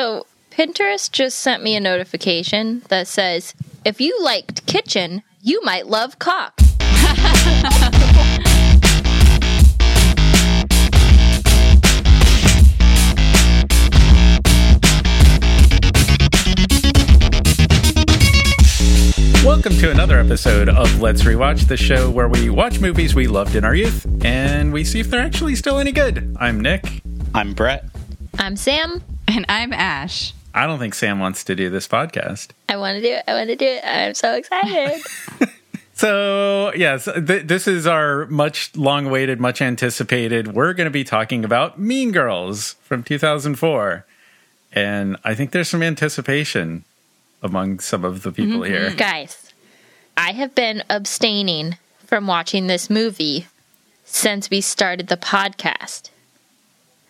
So, Pinterest just sent me a notification that says, if you liked kitchen, you might love cock. Welcome to another episode of Let's Rewatch, the show where we watch movies we loved in our youth and we see if they're actually still any good. I'm Nick. I'm Brett. I'm Sam. And I'm Ash. I don't think Sam wants to do this podcast. I want to do it. I want to do it. I'm so excited. So, yes, th- this is our much long awaited, much anticipated. We're going to be talking about Mean Girls from 2004. And I think there's some anticipation among some of the people mm-hmm. here. Guys, I have been abstaining from watching this movie since we started the podcast.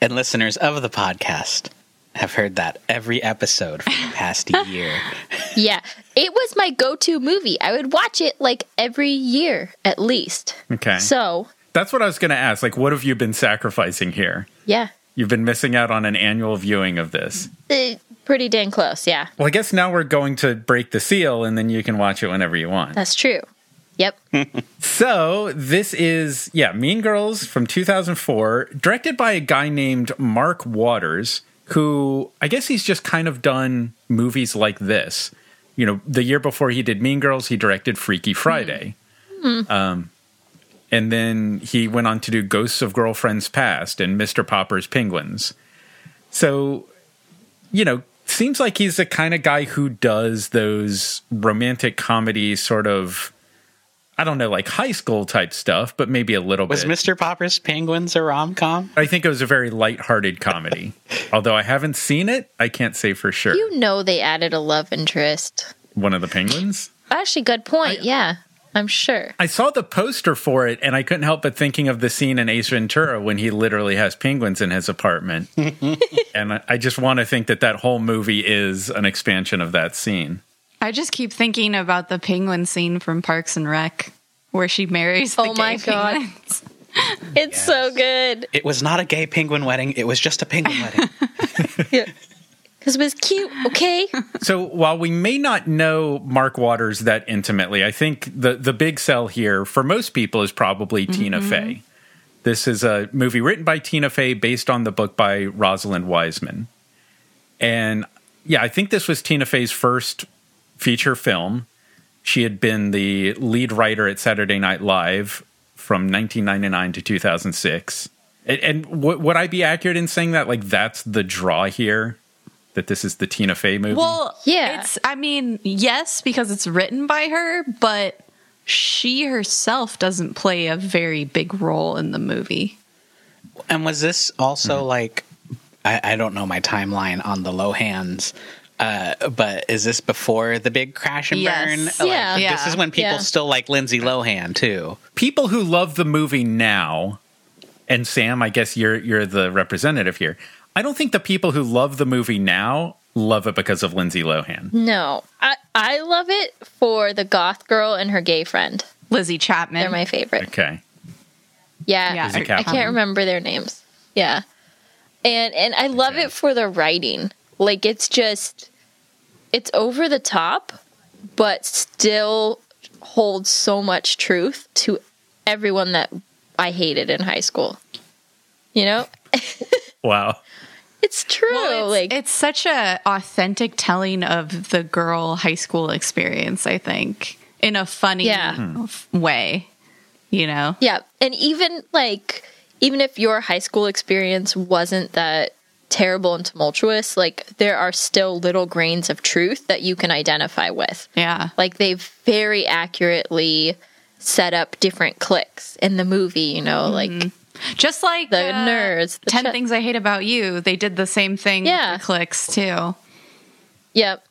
And listeners of the podcast have heard that every episode for the past year. Yeah, it was my go to movie. I would watch it like every year at least. Okay. So, That's what I was going to ask. Like, what have you been sacrificing here? yeah, You've been missing out on an annual viewing of this. eh, pretty dang close. Yeah, Well, I guess now we're going to break the seal and then you can watch it whenever you want. that's true. Yep. So, this is, yeah, Mean Girls from 2004, directed by a guy named Mark Waters, who I guess he's just kind of done movies like this. You know, the year before he did Mean Girls, he directed Freaky Friday. Um, and then he went on to do Ghosts of Girlfriends Past and Mr. Popper's Penguins. So, you know, seems like he's the kind of guy who does those romantic comedy sort of I don't know, like high school type stuff, but maybe a little Was bit. Was Mr. Popper's Penguins a rom com? I think it was a very light-hearted comedy. Although I haven't seen it, I can't say for sure. You know they added a love interest. One of the penguins. Actually, good point. yeah, I'm sure. I saw the poster for it, and I couldn't help but thinking of the scene in Ace Ventura when he literally has penguins in his apartment. and I, I just want to think that that whole movie is an expansion of that scene. I just keep thinking about the penguin scene from Parks and Rec where she marries the Oh my gay God. penguins. It's so good. It was not a gay penguin wedding, it was just a penguin wedding. Because it was cute, okay? So while we may not know Mark Waters that intimately, I think the the big sell here for most people is probably Tina mm-hmm. Fey. This is a movie written by Tina Fey based on the book by Rosalind Wiseman. And yeah, I think this was Tina Fey's first feature film. She had been the lead writer at Saturday Night Live from 1999 to 2006. And, and w- would I be accurate in saying that like that's the draw here? That this is the Tina Fey movie? Well, Yeah. It's I mean, yes, because it's written by her, but she herself doesn't play a very big role in the movie. and was this also mm-hmm. like, I, I don't know my timeline on the Lohans. Uh, but is this before the big crash and Yes. burn? Like, Yeah. Yeah. This is when people Yeah. still like Lindsay Lohan too. people who love the movie now, and Sam, I guess you're you're the representative here. I don't think the people who love the movie now love it because of Lindsay Lohan. No, I, I love it for the goth girl and her gay friend. Lizzie Chapman. They're my favorite. Okay. Yeah, Yeah, I- I can't remember their names. Yeah, and and I love it for the writing. Like it's just, it's over the top, but still holds so much truth to everyone that I hated in high school. You know, Wow. it's true. Well, it's, like it's such a authentic telling of the girl high school experience, I think, in a funny Yeah. Hmm. way. You know? Yeah, and even like even if your high school experience wasn't that terrible and tumultuous, like there are still little grains of truth that you can identify with. Yeah. Like they've very accurately set up different cliques in the movie, you know, like Just like The uh, nerds, the 10 ch- Things I Hate About You, they did the same thing Yeah. with the clicks too. yep.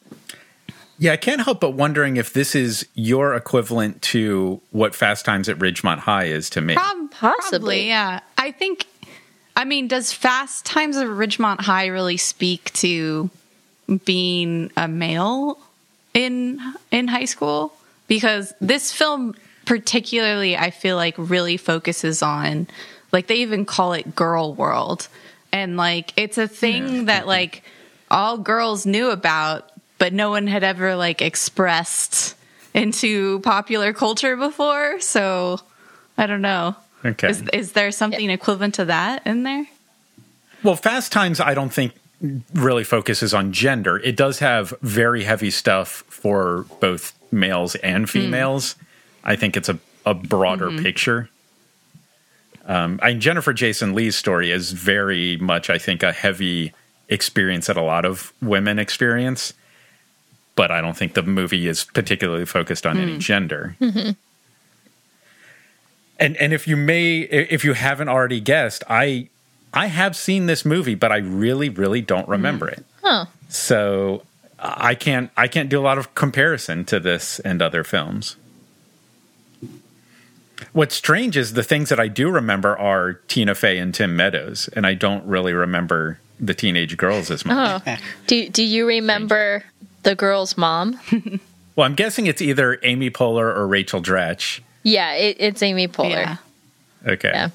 Yeah, I can't help but wondering if this is your equivalent to what Fast Times at Ridgemont High is to me. Prob- Possibly. Probably, yeah. I think, I mean, does Fast Times of Ridgemont High really speak to being a male in in high school? Because this film particularly I feel like really focuses on like they even call it girl world. And like it's a thing that like all girls knew about, but no one had ever like expressed into popular culture before. So I don't know. Okay. Is, is there something equivalent to that in there? Well, Fast Times, I don't think really focuses on gender. It does have very heavy stuff for both males and hmm. females. I think it's a, a broader mm-hmm. picture. Um, I, Jennifer Jason Leigh's story is very much, I think, a heavy experience that a lot of women experience. But I don't think the movie is particularly focused on any hmm. gender. Mm-hmm. And and if you may, if you haven't already guessed, I I have seen this movie, but I really, really don't hmm. remember it. Huh. So I can't I can't do a lot of comparison to this and other films. What's strange is the things that I do remember are Tina Fey and Tim Meadows, and I don't really remember the teenage girls as much. Oh. Do do you remember the girl's mom? Well, I'm guessing it's either Amy Poehler or Rachel Dratch. Yeah, it, it's Amy Poehler. Yeah. Okay. Yeah.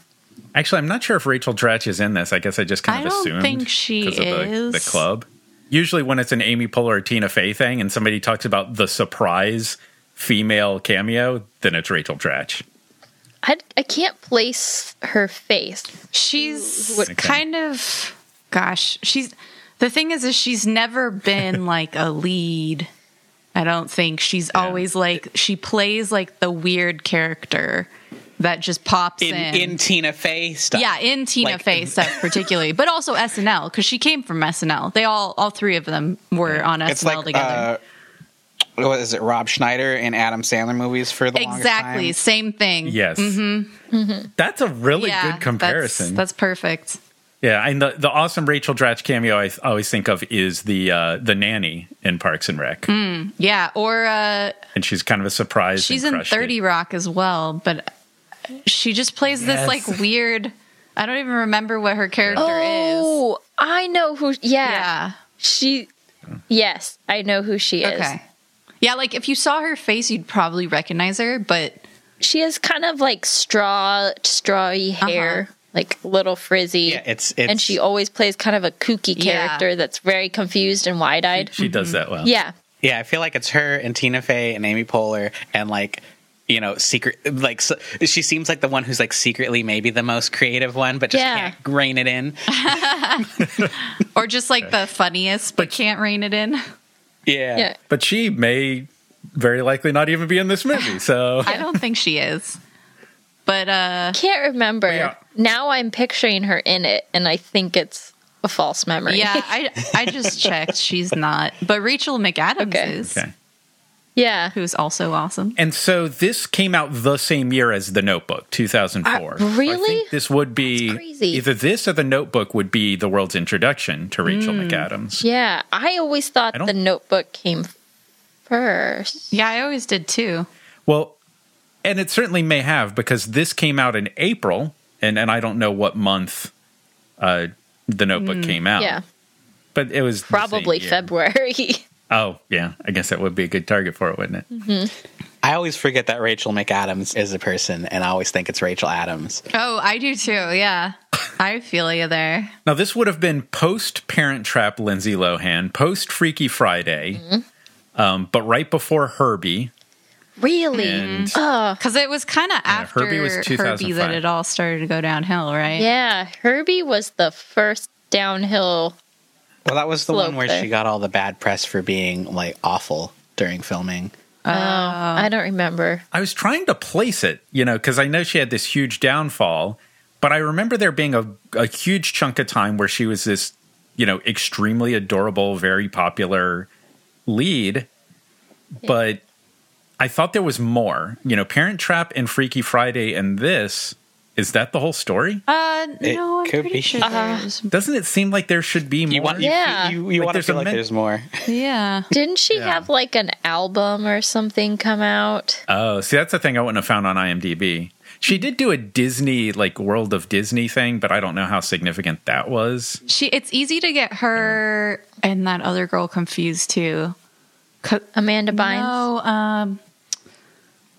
Actually, I'm not sure if Rachel Dratch is in this. I guess I just kind I of don't assumed think she 'cause of the, the club. Usually, when it's an Amy Poehler or Tina Fey thing, and somebody talks about the surprise female cameo, then it's Rachel Dratch. I, I can't place her face. She's Okay. kind of gosh, she's the thing is is she's never been like a lead. I don't think she's always like she plays like the weird character that just pops In, in. in Tina Fey stuff. yeah, in Tina Like- Fey stuff particularly, but also SNL because she came from SNL. They all, all three of them were on SNL It's like together. uh, what is it? Rob Schneider and Adam Sandler movies for the longest exactly, time. same thing. Yes, that's a really Yeah, good that's- comparison. That's, perfect. Yeah, and the the awesome Rachel Dratch cameo I th- always think of is the uh, the nanny in Parks and Rec, Yeah, or uh, and she's kind of a surprise. she's in crushed it. 30 Rock as well, but she just plays this like weird. I don't even remember what her character is. Oh, I know who. Yeah, Yeah. she. Yes, I know who she is. Okay. Yeah, like if you saw her face, you'd probably recognize her, but She has kind of like straw, strawy hair, like little frizzy. Yeah, it's, it's and she always plays kind of a kooky Yeah. character that's very confused and wide eyed. She does that well. Yeah. Yeah, I feel like it's her and Tina Fey and Amy Poehler and like you know secret like so, she seems like the one who's like secretly maybe the most creative one, but just Yeah. can't rein it in. or just like the funniest, but can't rein it in. Yeah, Yeah. but she may very likely not even be in this movie. So I don't think she is. But uh Can't remember. yeah. Now I'm picturing her in it, and I think it's a false memory. yeah, I I just checked. She's not. But Rachel McAdams Okay. is, okay. yeah. who's also awesome. And so this came out the same year as The Notebook, 2004. Uh, So I really? think this would be That's crazy. either this or The Notebook would be the world's introduction to Rachel McAdams. Yeah. I always thought I the notebook came first. Yeah, I always did too. Well, and it certainly may have because this came out in April, and, and I don't know what month uh, The Notebook came out. Mm, Yeah. But it was Probably. February. Oh, yeah. I guess that would be a good target for it, wouldn't it? I always forget that Rachel McAdams is a person, and I always think it's Rachel Adams. Oh, I do too. Yeah. I feel you there. Now, this would have been post Parent Trap Lindsay Lohan, post Freaky Friday, Mm-hmm. um, but right before Herbie. Really? Oh, Because it was kind of after Herbie was Herbie, 2005. that it all started to go downhill, right? yeah. Herbie was the first downhill. Well, that was the Slope one where there. she got all the bad press for being like awful during filming. Oh, I oh. don't remember. I was trying to place it, you know, because I know she had this huge downfall, but I remember there being a, a huge chunk of time where she was this, you know, extremely adorable, very popular lead. But I thought there was more. You know, Parent Trap and Freaky Friday and this. Is that the whole story? Uh, It no, I'm could pretty be. sure there's. Doesn't it seem like there should be more? You want, you, Yeah. you, you Like want to there's feel like men- there's more. Yeah. Didn't she Yeah. have like an album or something come out? Oh, see, that's the thing I wouldn't have found on IMDb. She did do a Disney, like World of Disney thing, but I don't know how significant that was. She. It's easy to get her and that other girl confused too. 'Cause- Amanda Bynes? No, um,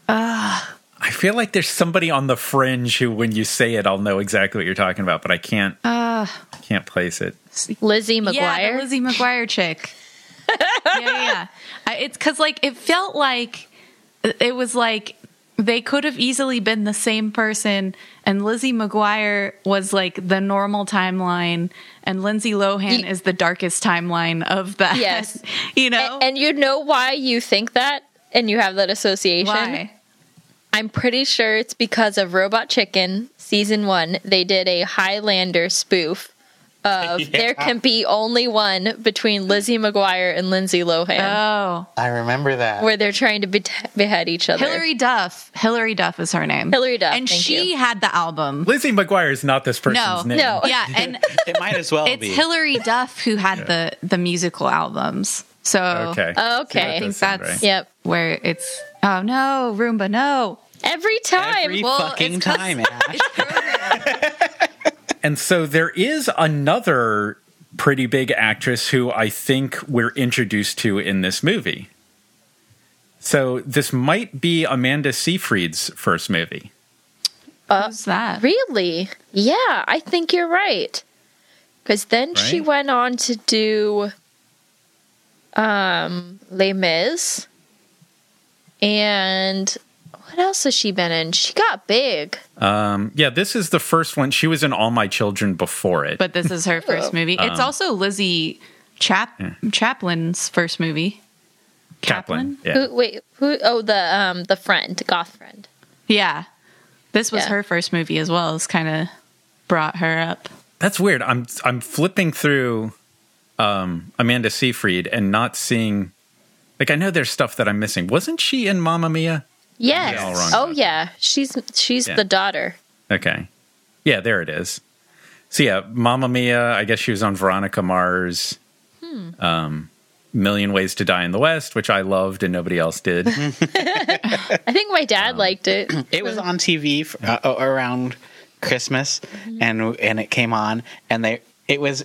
I I feel like there's somebody on the fringe who, when you say it, I'll know exactly what you're talking about, but I can't. Uh, can't place it. Lizzie McGuire. the Lizzie McGuire chick. yeah, yeah, yeah. I, it's because like it felt like it was like they could have easily been the same person, and Lizzie McGuire was like the normal timeline, and Lindsay Lohan Ye- is the darkest timeline of that. Yes. you know. and, and you know why you think that and you have that association? why? I'm pretty sure it's because of Robot Chicken season one. They did a Highlander spoof of there can be only one between Lizzie McGuire and Lindsay Lohan, Oh, I remember that. where they're trying to be- behead each other. Hilary Duff. Hilary Duff is her name. Hilary Duff, and thank she you. had the album. Lizzie McGuire is not this person's No, name. no. Yeah, and it might as well it's be. Hilary Duff who had the the musical albums. So Okay. See, that okay. I think sound that's right. Yep. where it's oh no Roomba no Every time. Every Well, fucking it's 'cause time, Ash. And so there is another pretty big actress who I think we're introduced to in this movie. So this might be Amanda Seyfried's first movie. Uh, who's that? Really? Yeah, I think you're right. Because then she went on to do um, Les Mis. And what else has she been in? She got big. Um, yeah, this is the first one. She was in All My Children before it. But this is her first movie. It's also Lizzie Chap Chaplin's first movie. Kaplan. Yeah. Who, wait, who? Oh, the um, the friend, goth friend. Yeah, this was Yeah. her first movie as well. It's kind of brought her up. That's weird. I'm I'm flipping through um, Amanda Seyfried and not seeing like I know there's stuff that I'm missing. Wasn't she in Mamma Mia? Yes. all wrong oh about yeah, she's she's Yeah. the daughter. Okay. Yeah, there it is. So yeah, Mamma Mia, I guess she was on Veronica Mars. Hmm. Um, Million Ways to Die in the West, which I loved and nobody else did. I think my dad liked it. It was on TV for, uh, uh, around Christmas, and and it came on, and they it was.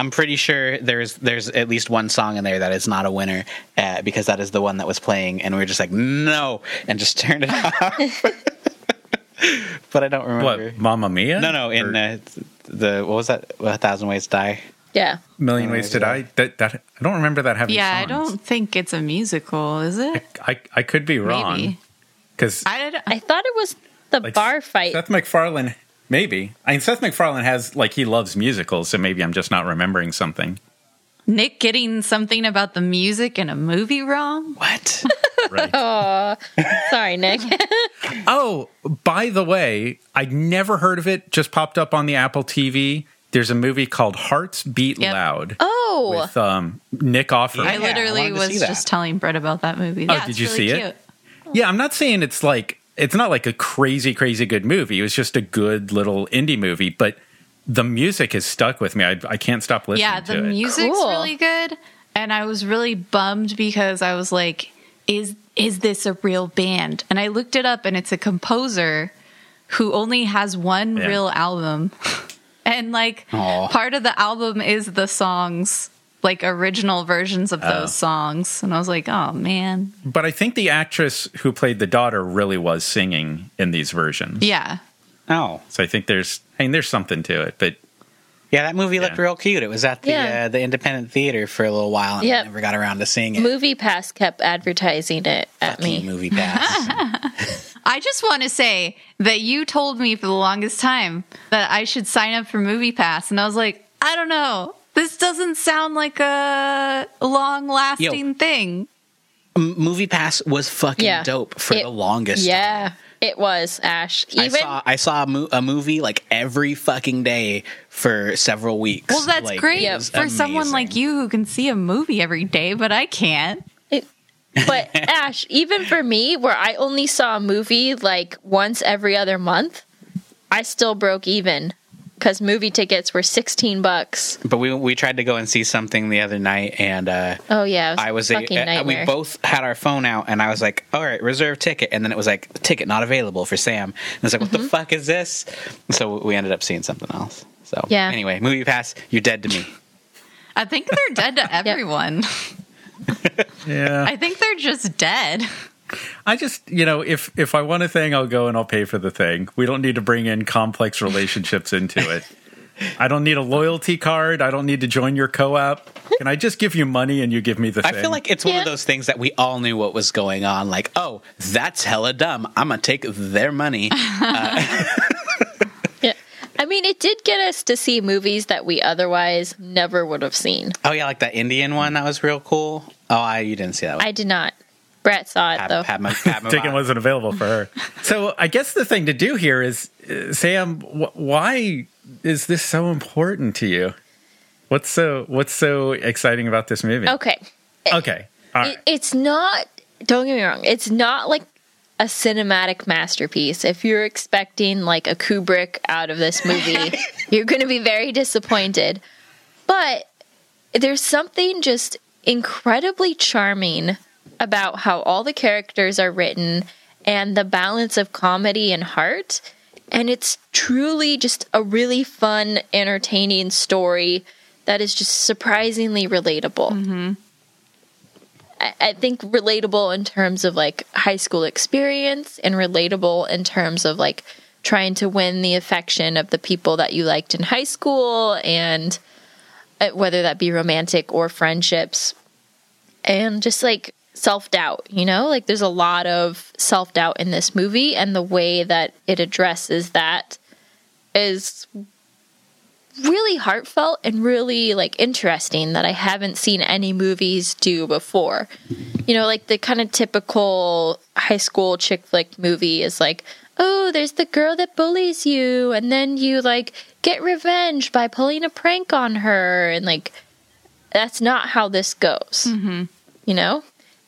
I'm pretty sure there's there's at least one song in there that is not a winner uh, because that is the one that was playing, and we were just like no, and just turned it off. but I don't remember. what, Mamma Mia? No, no, in Or uh, the what was that? A Thousand Ways to Die. Yeah. Million Ways to Die. That that I don't remember that having. Yeah, I don't think it's a musical, is it? I I could be wrong because I. I thought it was the Like, bar fight. Seth MacFarlane. Maybe I mean Seth MacFarlane has like he loves musicals, so maybe I'm just not remembering something. Nick getting something about the music in a movie wrong. What? Right. Sorry, Nick. Oh, by the way, I'd never heard of it. Just popped up on the Apple TV. There's a movie called Hearts Beat Yep. Loud oh, with um, Nick Offerman. I Yeah, I literally wanted was just telling Brett about that movie. Oh, yeah, did it's you really see it? cute. Yeah, I'm not saying it's like it's not like a crazy, crazy good movie. It was just a good little indie movie, but the music has stuck with me. I, I can't stop listening to that. Yeah, the it. music's Cool. really good, and I was really bummed because I was like, "Is is this a real band?" And I looked it up, and it's a composer who only has one Yeah. real album, and like Aw. part of the album is the songs, like original versions of Oh. those songs, and I was like, "Oh man, But I think the actress who played the daughter really was singing in these versions. yeah." Oh, So I think there's, I mean, there's something to it. But yeah, that movie looked real cute. It was at the Yeah. uh, the independent theater for a little while, and Yep. I never got around to seeing it. Movie Pass kept advertising it at Fucking me. movie pass. I just want to say that you told me for the longest time that I should sign up for Movie Pass, and I was like, I don't know. This doesn't sound like a long lasting thing. M- movie pass was fucking Yeah. dope for It- the longest. Yeah, it was Ash. I Even saw I saw a, mo- a movie like every fucking day for several weeks. Well, that's Like, great it was for someone like you who can see a movie every day, but I can't. It, but Ash, even for me, where I only saw a movie like once every other month, I still broke even because movie tickets were sixteen bucks. But we we tried to go and see something the other night, and uh, Oh yeah, was I was a a, fucking uh, we both had our phone out, and I was like, "All right, reserve ticket," and then it was like, "Ticket not available for Sam." And I was like, "What Mm-hmm. the fuck is this?" So we ended up seeing something else. So Yeah. Anyway, movie pass, you're dead to me. I think they're dead to everyone. yeah, I think they're just dead. I just, you know, if if I want a thing, I'll go and I'll pay for the thing. We don't need to bring in complex relationships into it. I don't need a loyalty card. I don't need to join your co-op. Can I just give you money and you give me the I feel like it's one Yeah. of those things that we all knew what was going on. Like, oh, that's hella dumb. I'm gonna take their money. Yeah. I mean, it did get us to see movies that we otherwise never would have seen. oh yeah, like that Indian one that was real cool. Oh, I you didn't see that one. I did not. Brett saw it Pad- though. Padma- Padma- ticket wasn't available for her. So I guess the thing to do here is, uh, Sam, wh- why is this so important to you? What's so What's so exciting about this movie? Okay. Okay, all right. It, it's not, don't get me wrong, it's not like a cinematic masterpiece. If you're expecting like a Kubrick out of this movie, you're going to be very disappointed. But there's something just incredibly charming about how all the characters are written and the balance of comedy and heart. And it's truly just a really fun, entertaining story that is just surprisingly relatable. I, I think relatable in terms of like high school experience and relatable in terms of like trying to win the affection of the people that you liked in high school and uh, whether that be romantic or friendships and just like self doubt, you know? Like there's a lot of self doubt in this movie, and the way that it addresses that is really heartfelt and really like interesting that I haven't seen any movies do before. You know, like the kind of typical high school chick flick movie is like, oh, there's the girl that bullies you, and then you like get revenge by pulling a prank on her, and like that's not how this goes. Mm-hmm. You know,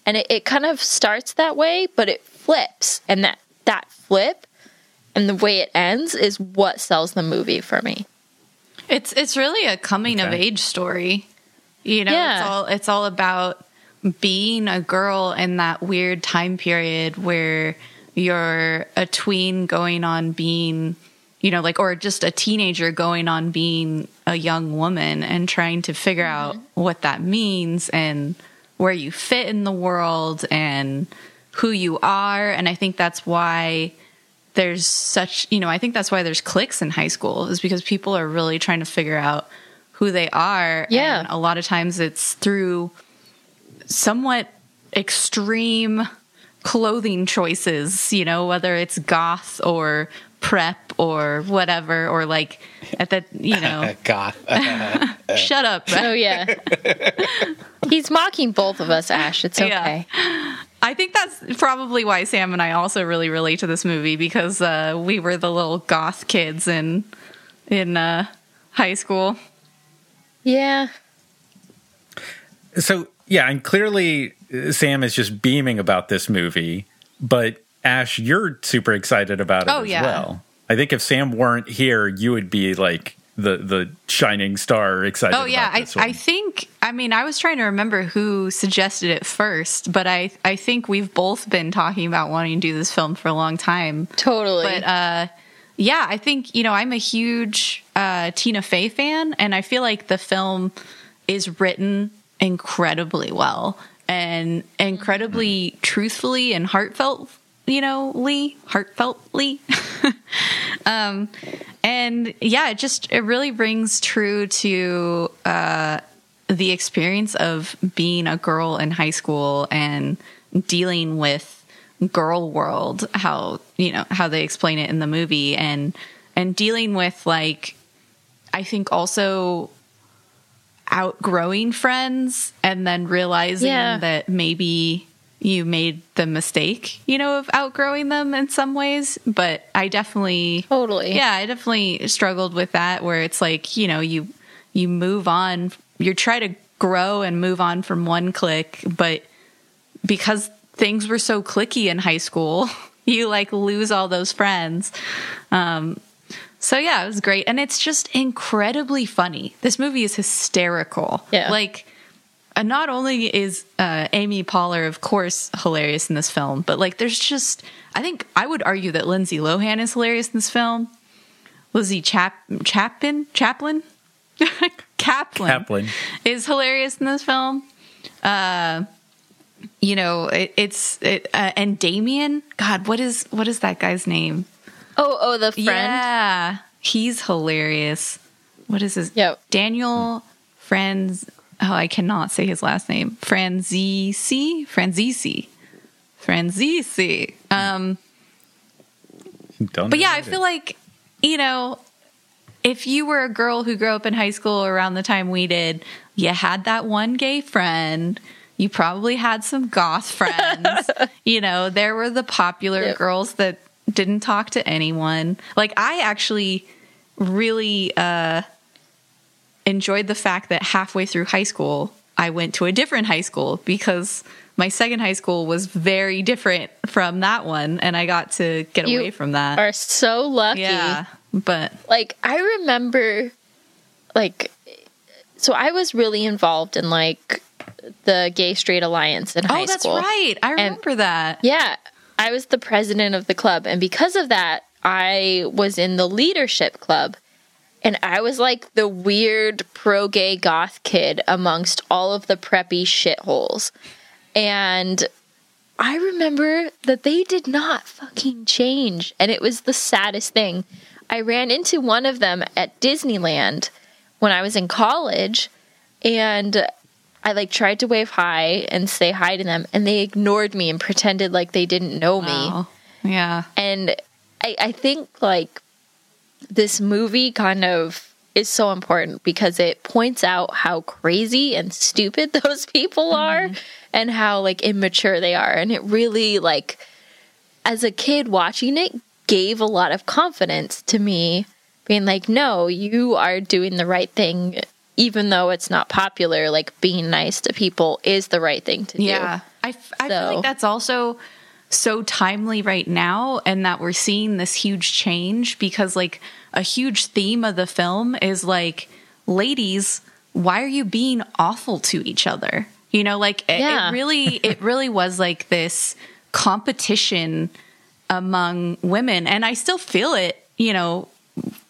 and it, it kind of starts that way, but it flips, and that that flip and the way it ends is what sells the movie for me. It's it's really a coming of age story. You know, Yeah. it's all it's all about being a girl in that weird time period where you're a tween going on being you know, like or just a teenager going on being a young woman and trying to figure mm-hmm. out what that means and where you fit in the world and who you are and I think that's why there's such you know i think that's why there's cliques in high school is because people are really trying to figure out who they are Yeah. and a lot of times it's through somewhat extreme clothing choices you know whether it's goth or prep or whatever or like at the you know Goth. shut up Oh yeah. He's mocking both of us, Ash. It's Yeah. okay. I think that's probably why Sam and I also really relate to this movie because uh, we were the little goth kids in in uh, high school. Yeah. So yeah, and clearly uh, Sam is just beaming about this movie, but Ash, you're super excited about it Oh, as yeah. well. I think if Sam weren't here, you would be like the the shining star excited. Oh yeah, about I one. I think I mean I was trying to remember who suggested it first, but I I think we've both been talking about wanting to do this film for a long time. Totally. But uh yeah, I think you know I'm a huge uh Tina Fey fan and I feel like the film is written incredibly well and incredibly truthfully and heartfelt, you know, Lee, heartfeltly. um and yeah, it just it really rings true to uh the experience of being a girl in high school and dealing with girl world how you know how they explain it in the movie and and dealing with like i think also outgrowing friends and then realizing Yeah. that maybe you made the mistake you know of outgrowing them in some ways but i definitely totally. yeah i definitely struggled with that where it's like you know you you move on you try to grow and move on from one click, but because things were so clicky in high school you like lose all those friends um so yeah it was great and it's just incredibly funny this movie is hysterical Yeah. like uh, not only is uh, Amy Poehler, of course, hilarious in this film, but like there's just, I think I would argue that Lindsay Lohan is hilarious in this film. Lizzie Chap Chapin Chaplin Kaplan Kaplan. is hilarious in this film. Uh, you know, it, it's it, uh, and Damien. God, what is what is that guy's name? Oh, oh, the friend. Yeah, he's hilarious. What is his? Yep. Daniel Franz. Oh, I cannot say his last name. Franzisi. Franzisi. Franzisi. Um, Don't but yeah, know I it. feel like you know, if you were a girl who grew up in high school around the time we did, you had that one gay friend. You probably had some goth friends. you know, there were the popular Yep. girls that didn't talk to anyone. Like I actually really uh enjoyed the fact that halfway through high school I went to a different high school because my second high school was very different from that one and I got to get You away from that. Are so lucky. Yeah, but like I remember like so I was really involved in like the gay straight alliance in oh, high school. oh, that's right. I remember that. Yeah, I was the president of the club and because of that I was in the leadership club and I was like the weird pro gay goth kid amongst all of the preppy shitholes. And I remember that they did not fucking change. And it was the saddest thing. I ran into one of them at Disneyland when I was in college. And I like tried to wave hi and say hi to them. And they ignored me and pretended like they didn't know me Oh, yeah. and I, I think like this movie kind of is so important because it points out how crazy and stupid those people mm-hmm. are and how like immature they are. And it really like as a kid watching it gave a lot of confidence to me being like no you are doing the right thing even though it's not popular. Like being nice to people is the right thing to do. Yeah. i feel like that's also so timely right now and that we're seeing this huge change because like a huge theme of the film is like ladies why are you being awful to each other you know like it- Yeah. it really it really was like this competition among women and i still feel it you know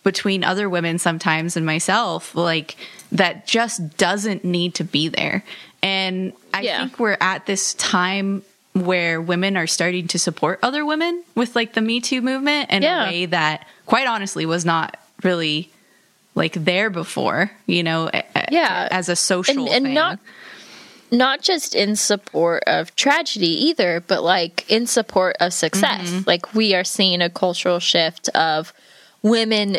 between other women sometimes and myself like that just doesn't need to be there and i Yeah. think we're at this time where women are starting to support other women with like the me too movement in Yeah. a way that quite honestly was not really like there before you know Yeah. as a social and, and thing. not not just in support of tragedy either but like in support of success Mm-hmm. like we are seeing a cultural shift of women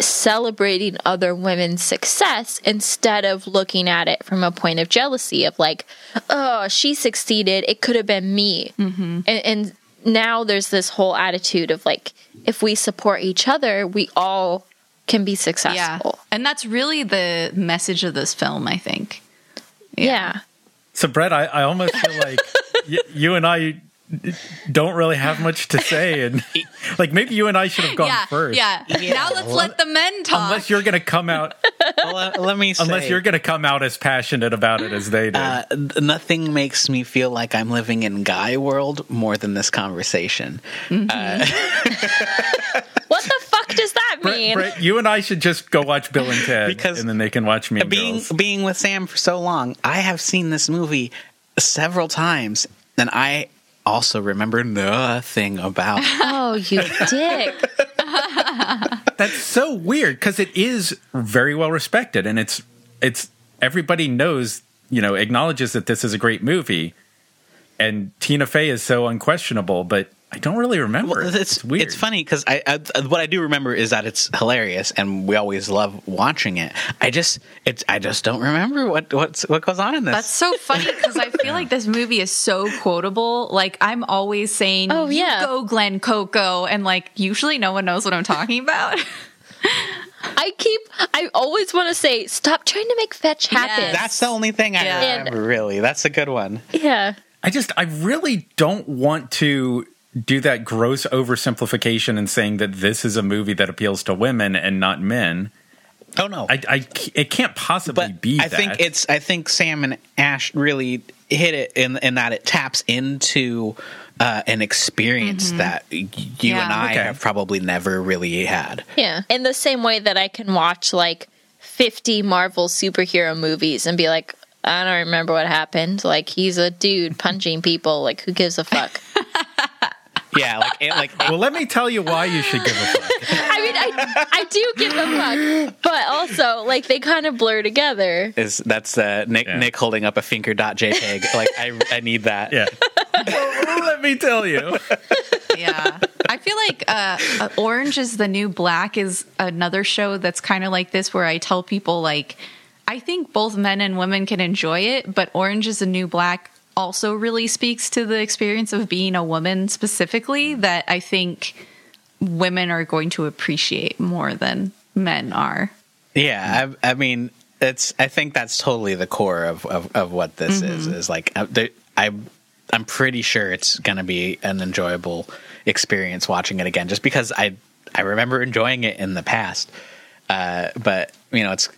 celebrating other women's success instead of looking at it from a point of jealousy of like oh she succeeded. It could have been me. Mm-hmm. and, and now there's this whole attitude of like if we support each other we all can be yeah. Successful and that's really the message of this film i think. Yeah. So, Brett, I, I almost feel like y- you and I don't really have much to say, and like maybe you and I should have gone yeah, first. yeah now let's let the men talk Unless you're going to come out, Well, let, let me say, unless you're going to come out as passionate about it as they did. uh, nothing makes me feel like I'm living in guy world more than this conversation. Mm-hmm. Uh, what the fuck does that mean? Brett, you and I should just go watch Bill and Ted, Because and then they can watch me. Being Girls. being with Sam for so long, I have seen this movie several times, and I also remember nothing about. it. Oh, you dick. That's so weird because it is very well respected, and it's it's everybody knows, you know, acknowledges that this is a great movie, and Tina Fey is so unquestionable, but I don't really remember. Well, it. it's weird. It's funny because I, I what I do remember is that it's hilarious, and we always love watching it. I just it's I just don't remember what what's what goes on in this. That's so funny because I feel like this movie is so quotable. Like I'm always saying, Oh, yeah. go Glen Coco," and like usually no one knows what I'm talking about. I keep, I always want to say, stop trying to make fetch happen. Yes. That's the only thing I Yeah. remember. Really, that's a good one. yeah. I just I really don't want to do that gross oversimplification and saying that this is a movie that appeals to women and not men. Oh no, I it can't possibly but be. I that. think it's I think Sam and Ash really hit it in in that it taps into uh, an experience that you Yeah. and I Okay. have probably never really had. Yeah. In the same way that I can watch like 50 Marvel superhero movies and be like, I don't remember what happened. Like he's a dude punching people. Like who gives a fuck? Yeah, like it, like Well, let me tell you why you should give a fuck. I mean, I I do give a fuck, but also like they kind of blur together. is that's uh, Nick Yeah. Nick holding up a finger dot JPEG? like I I need that. Yeah. Well, let me tell you. yeah i feel like uh, uh, orange is the new black is another show that's kind of like this where i tell people like i think both men and women can enjoy it but orange is the new black also really speaks to the experience of being a woman specifically that i think women are going to appreciate more than men are Yeah, I, I mean, it's. I think that's totally the core of of, of what this is. Is like uh, I, I'm pretty sure it's going to be an enjoyable experience watching it again, just because I I remember enjoying it in the past. Uh, but you know, it's.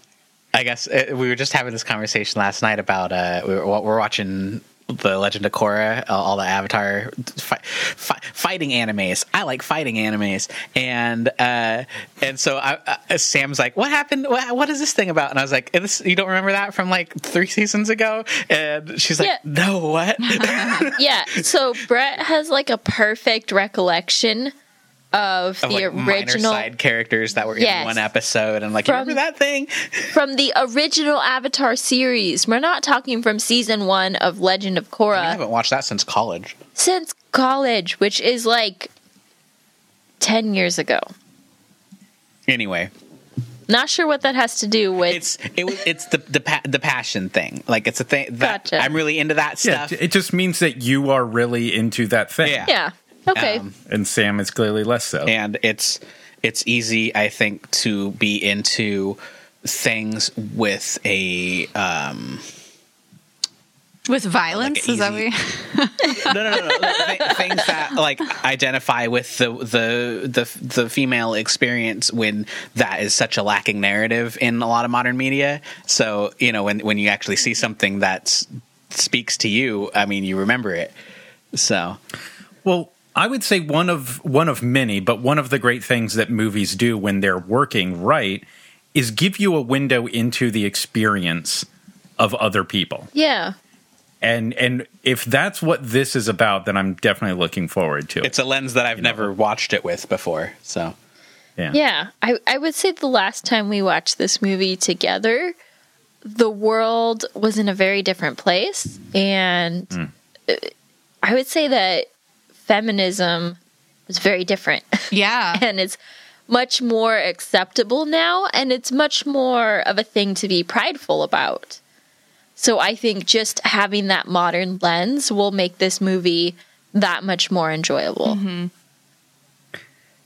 I guess uh, we were just having this conversation last night about uh, we were, we're watching the Legend of Korra, uh, all the Avatar fi- fi- fighting animes. I like fighting animes, and uh, and so I, uh, Sam's like, "What happened? What, what is this thing about?" And I was like, this, "You don't remember that from like three seasons ago?" And she's like, Yeah. "No, what?" Yeah. So Brett has like a perfect recollection of, of the like minor original side characters that were Yes. in one episode, and like, From- remember that thing? from the original Avatar series. We're not talking from season one of Legend of Korra. I haven't watched that since college. since college, which is like ten years ago. Anyway, Not sure what that has to do with. it's it was it's the the pa- the passion thing. Like it's a thing that Gotcha. I'm really into that Yeah, stuff. it just means that you are really into that thing. Yeah. yeah. Okay. Um, And Sam is clearly less so. and it's it's easy i think to be into things with a um with violence? is that easy- what no no no, no. Th- things that like identify with the the the the female experience when that is such a lacking narrative in a lot of modern media. So you know when when you actually see something that speaks to you i mean you remember it. So. Well, I would say one of one of many, but one of the great things that movies do when they're working right is give you a window into the experience of other people. yeah. And and if that's what this is about, then I'm definitely looking forward to it. it's a lens that i've never watched it with before so yeah. Yeah. I, I would say the last time we watched this movie together, the world was in a very different place. And uh, I would say that feminism was very different. yeah and it's much more acceptable now and it's much more of a thing to be prideful about. So I think just having that modern lens will make this movie that much more enjoyable.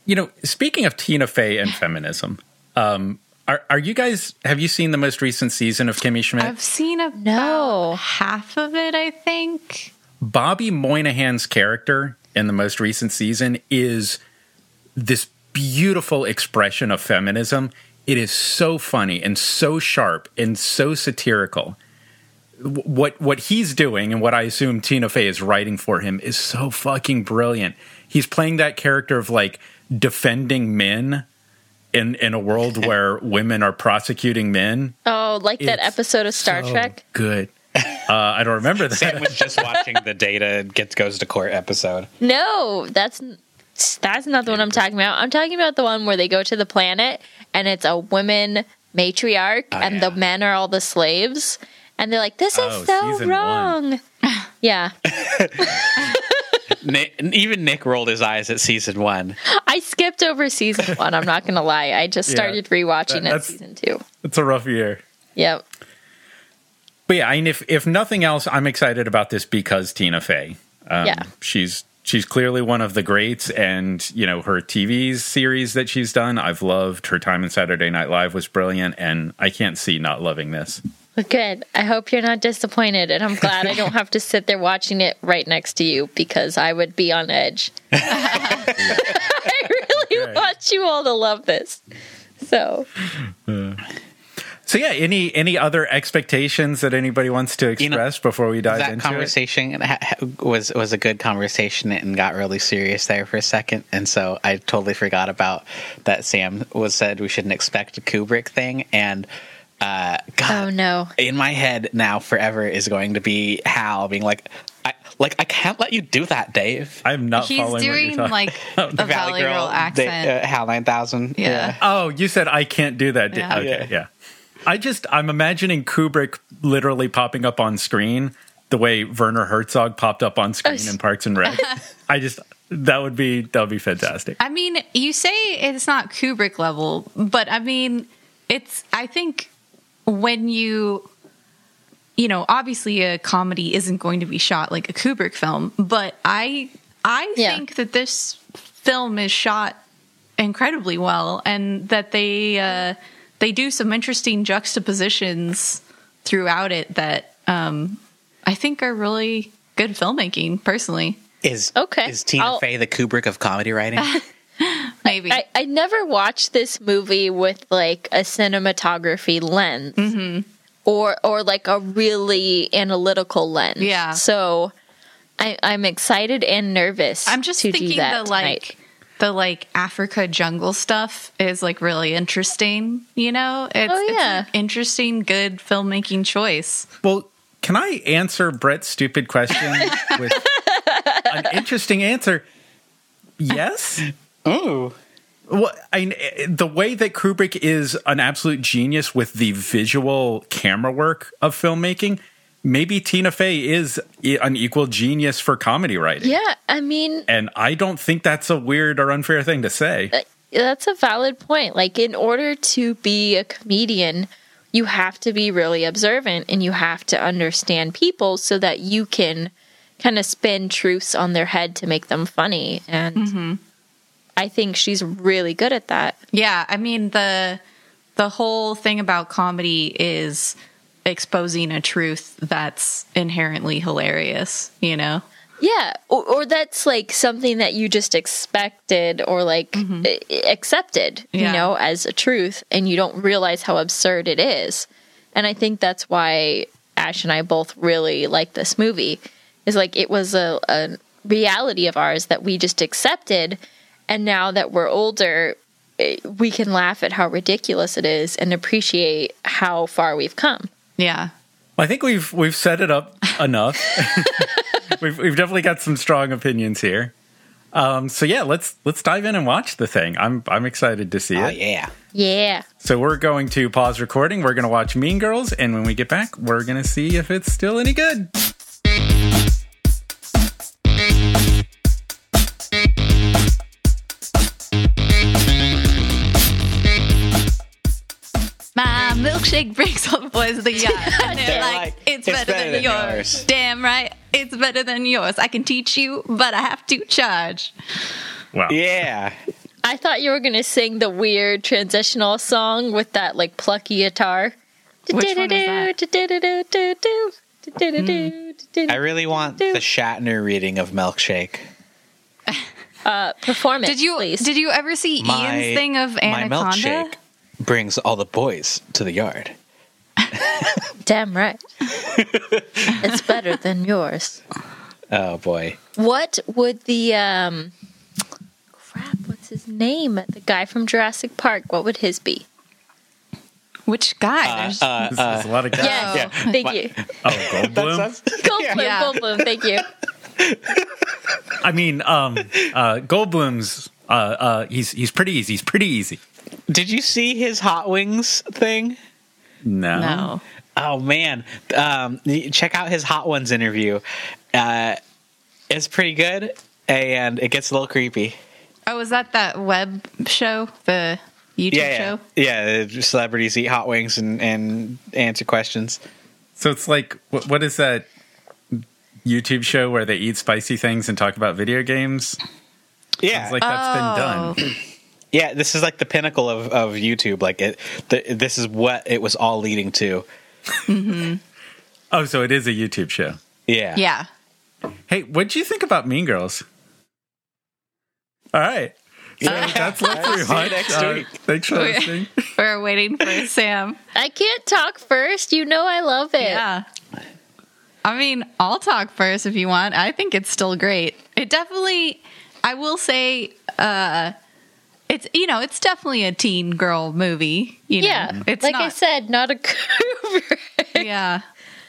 You know, speaking of Tina Fey and feminism, um, are are you guys have you seen the most recent season of Kimmy Schmidt? i've seen about No. half of it i think Bobby Moynihan's character in the most recent season is this beautiful expression of feminism. It is so funny and so sharp and so satirical. What what he's doing and what I assume Tina Fey is writing for him is so fucking brilliant. He's playing that character of like defending men in in a world where women are prosecuting men. Oh, like that episode of Star So Trek? Good. Uh, I don't remember that. Sam was just watching the data gets goes to court episode. No, that's that's not the one I'm talking about. I'm talking about the one where they go to the planet and it's a women matriarch and the men are all the slaves. And they're like, this is Oh, so season wrong. yeah. Nick, even Nick rolled his eyes at season one. I skipped over season one. I'm not going to lie. I just Yeah. started rewatching That- it season two. It's a rough year. Yep. But yeah, I mean, if if nothing else, I'm excited about this because Tina Fey. Um, Yeah. she's she's clearly one of the greats, and you know her TV series that she's done, I've loved. Her time in Saturday Night Live was brilliant, and I can't see not loving this. Good. I hope you're not disappointed. And I'm glad I don't have to sit there watching it right next to you because I would be on edge. I really Right. want you all to love this. So, So yeah, any any other expectations that anybody wants to You know, express before we dive that into it? conversation ha- ha- was was a good conversation and got really serious there for a second, and so I totally forgot about that. Sam was said we shouldn't expect a Kubrick thing, and uh, Oh no. in my head now forever is going to be Hal being like, I like I can't let you do that, Dave. I'm not He's following what doing you're talking like about. a Valley Girl, accent. the- uh, Hal nine thousand. Yeah. Oh, you said I can't do that. Yeah. Okay, Yeah. yeah. I just I'm imagining Kubrick literally popping up on screen the way Werner Herzog popped up on screen in Parks and Rec. I just that would be that would be fantastic. I mean, you say it's not Kubrick level, but I mean, it's, I think when you, you know, obviously a comedy isn't going to be shot like a Kubrick film, but I, I Yeah. think that this film is shot incredibly well and that they, uh, they do some interesting juxtapositions throughout it that, um, I think are really good filmmaking personally. Is Okay. Is Tina I'll- Fey the Kubrick of comedy writing? Maybe. I, I never watched this movie with like a cinematography lens Mm-hmm. or or like a really analytical lens. Yeah. So I, I'm excited and nervous. I'm just to do thinking that the like tonight. The like Africa jungle stuff is like really interesting. You know, it's, Oh, it's yeah. an interesting, good filmmaking choice. Well, can I answer Brett's stupid question with an interesting answer? Yes. Ooh. Well, I mean, the way that Kubrick is an absolute genius with the visual camera work of filmmaking, maybe Tina Fey is an equal genius for comedy writing. Yeah, I mean And I don't think that's a weird or unfair thing to say. that's a valid point. Like in order to be a comedian, you have to be really observant and you have to understand people so that you can kind of spin truths on their head to make them funny. And Mm-hmm. I think she's really good at that. Yeah, I mean the the whole thing about comedy is exposing a truth that's inherently hilarious. You know. Yeah, or, or that's like something that you just expected or like a- accepted, you know, as a truth, and you don't realize how absurd it is. And I think that's why Ash and I both really like this movie. Is like it was a, a reality of ours that we just accepted, and now that we're older, eh, we can laugh at how ridiculous it is and appreciate how far we've come. Yeah. I think we've we've set it up enough. we've we've definitely got some strong opinions here. Um, so yeah, let's let's dive in and watch the thing. I'm I'm excited to see Oh it. yeah. Yeah. So we're going to pause recording. We're going to watch Mean Girls, and when we get back, we're going to see if it's still any good. Milkshake brings all the boys to the yard. And they're They're like, like, it's, better, than, yours. yours." Damn right, it's better than yours. I can teach you, but I have to charge. Wow. Yeah. I thought you were going to sing the weird transitional song with that like plucky guitar. Which one is that? I really want the Shatner reading of Milkshake. Perform it, Did you please. did you ever see My, Ian's thing of my Anaconda? Milkshake brings all the boys to the yard. Damn right. it's better than yours. Oh boy. What would the um crap, what's his name? The guy from Jurassic Park, what would his be? Which guy? There's- Uh, This uh, is a lot of guys. Yes. yeah. Thank My- you. Oh, Goldblum. that's- Goldblum, Yeah. Goldblum, thank you. I mean, um, uh, Goldblum's. Uh, uh, he's he's pretty easy. He's pretty easy. Did you see his Hot Wings thing? No. no. Oh man, um, check out his Hot Ones interview. Uh, it's pretty good, and it gets a little creepy. Oh, is that that web show? The YouTube Yeah, yeah, show? yeah. the Celebrities eat hot wings and and answer questions. So it's like, what, what is that YouTube show where they eat spicy things and talk about video games? Yeah, It's like that's Oh. been done. Yeah. This is like the pinnacle of, of YouTube. Like it, the, this is what it was all leading to. Oh, so it is a YouTube show. Yeah, Yeah. Hey, what do you think about Mean Girls? All right. So that's Let's See you Rewatch. next Uh, week. thanks for listening. We're waiting for Sam. I can't talk first. You know I love it. Yeah. I mean, I'll talk first if you want. I think it's still great. It definitely, I will say, uh, it it's you know it's definitely a teen girl movie. You know? Yeah, it's like not, I said, not a Kubrick. yeah.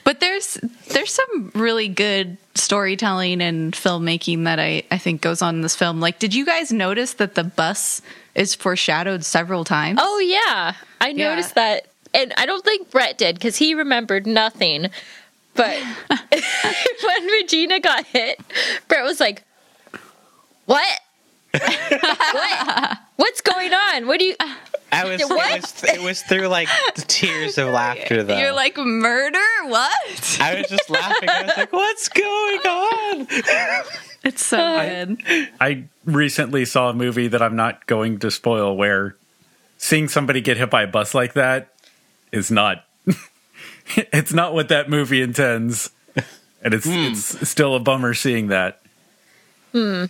But there's there's some really good storytelling and filmmaking that I, I think goes on in this film. Like, did you guys notice that the bus is foreshadowed several times? Oh yeah, I Yeah. noticed that, and I don't think Brett did because he remembered nothing. But when Regina got hit, Brett was like, "What? What? What's going on? What do you?" I was, it What? was it was through like tears of laughter though. You're like murder? What? I was just laughing. I was like, "What's going on?" It's so uh, good. I recently saw a movie that I'm not going to spoil where seeing somebody get hit by a bus like that is not it's not what that movie intends. And it's hmm. it's still a bummer seeing that. Hmm.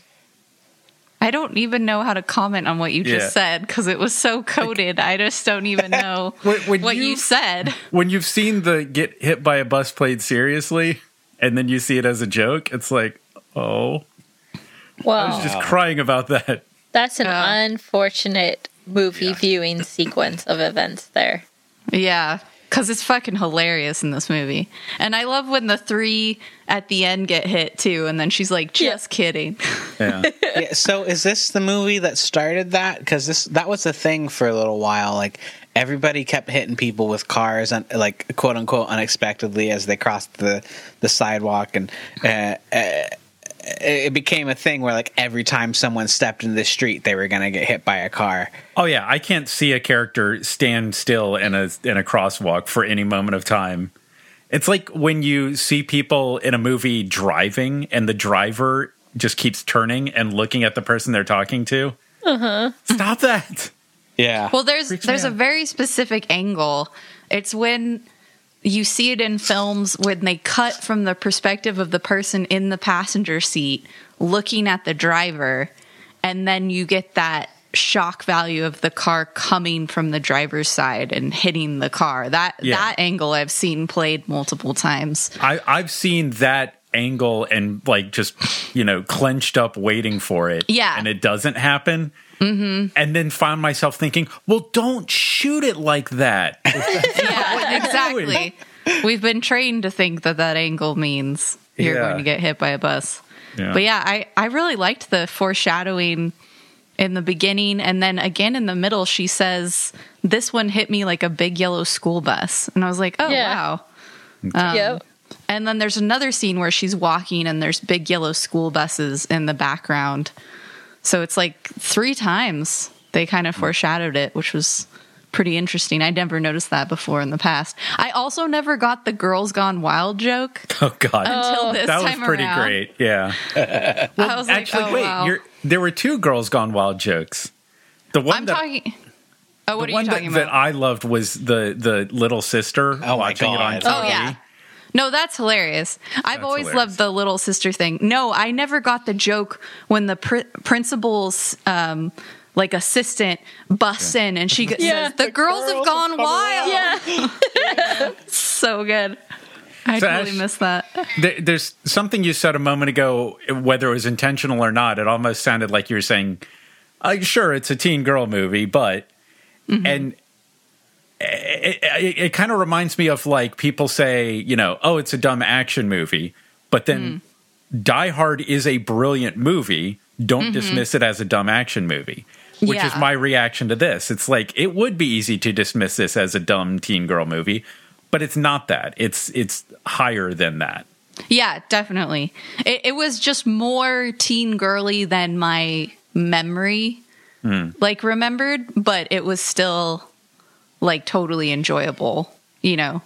I don't even know how to comment on what you just Yeah. said because it was so coded. I just don't even know When- when what you, you- said. When you've seen the get hit by a bus played seriously and then you see it as a joke, it's like, oh, Well, I was just crying about that. that's an Yeah. unfortunate movie viewing sequence of events there. Yeah, because it's fucking hilarious in this movie. And I love when the three at the end get hit too, and then she's like, just kidding. Yeah. yeah, so is this the movie that started that? Because this that was a thing for a little while. Like everybody kept hitting people with cars, and like quote unquote unexpectedly as they crossed the the sidewalk, and uh, uh, it became a thing where like every time someone stepped into the street, they were gonna get hit by a car. Oh yeah, I can't see a character stand still in a in a crosswalk for any moment of time. It's like when you see people in a movie driving and the driver just keeps turning and looking at the person they're talking to. Uh-huh. Stop that. Yeah. Well, there's Freaks there's a very specific angle. It's when you see it in films when they cut from the perspective of the person in the passenger seat looking at the driver, and then you get that shock value of the car coming from the driver's side and hitting the car. That Yeah. that angle I've seen played multiple times. I, I've seen that angle and like just you know clenched up waiting for it. Yeah. and it doesn't happen. Mm-hmm. And then find myself thinking, well, don't shoot it like that. Yeah, exactly. We've been trained to think that that angle means you're Yeah. going to get hit by a bus. Yeah. But yeah, I, I really liked the foreshadowing in the beginning. And then again in the middle, she says, This one hit me like a big yellow school bus. And I was like, Oh, Yeah. wow. Um, yep. And then there's another scene where she's walking and there's big yellow school buses in the background. So it's like three times they kind of hmm. foreshadowed it, which was pretty interesting. I never noticed that before in the past. I also never got the girls gone wild joke oh God, until oh. this that was pretty around. great. Yeah. I was like, Actually, oh, wait, wow. you're, there were two Girls Gone Wild jokes. The one I'm that talking. Oh, what are you talking that, about? that I loved was the the little sister Oh my watching it on God. TV. Oh yeah. No, that's hilarious. I've That's always hilarious. loved the little sister thing. No, I never got the joke when the pr- principal's um, like assistant busts in and she g- Yeah. says, "The, girls, have gone wild." Yeah. So good. I So totally Ash- missed that. There, there's something you said a moment ago, whether it was intentional or not. It almost sounded like you were saying, uh, "Sure, it's a teen girl movie," but Mm-hmm. and it, it, it kind of reminds me of like people say, you know, "Oh, it's a dumb action movie," but then Mm. Die Hard is a brilliant movie. Don't dismiss it as a dumb action movie. Which is Mm-hmm. My reaction to this. It's like it would be easy to dismiss this as a dumb teen girl movie, but it's not that. It's it's higher than that. Yeah, definitely. It, it was just more teen girly than my memory like remembered, but it was still like totally enjoyable. You know,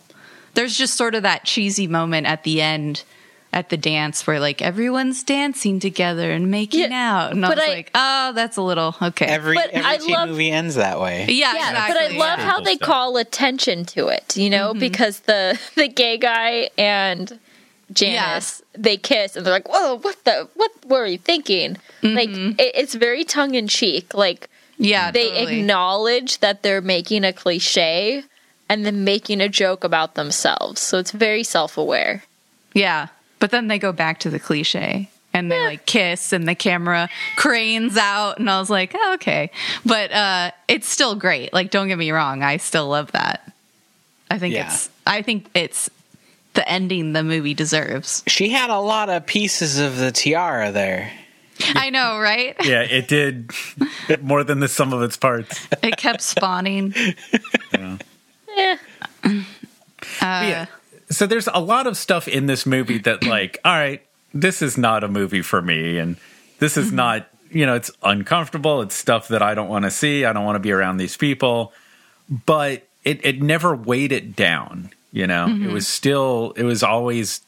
there's just sort of that cheesy moment at the end at the dance where like everyone's dancing together and making Yeah, out, and I but was I- like, oh, that's a little okay. Every But every I teen love- movie ends that way. yeah, Yeah, exactly. but I love yeah. how they call attention to it, you know, Mm-hmm. because the the gay guy and Janice they kiss and they're like, "Whoa, what the what were you thinking?" Like it, it's very tongue in cheek. Like yeah, they totally. acknowledge that they're making a cliche and then making a joke about themselves. So it's very self aware. Yeah. But then they go back to the cliche. And and they like kiss and the camera cranes out and I was like, oh, okay. But uh it's still great. Like don't get me wrong, I still love that. I think Yeah. it's I think it's the ending the movie deserves. She had a lot of pieces of the tiara there. I know, right? Yeah, it did more than the sum of its parts. It kept spawning. Yeah. Eh. yeah. Uh, so there's a lot of stuff in this movie that, like, all right, this is not a movie for me, and this is mm-hmm. not, you know, it's uncomfortable. It's stuff that I don't want to see. I don't want to be around these people. But it it never weighed it down. You know, it mm-hmm. was still it was always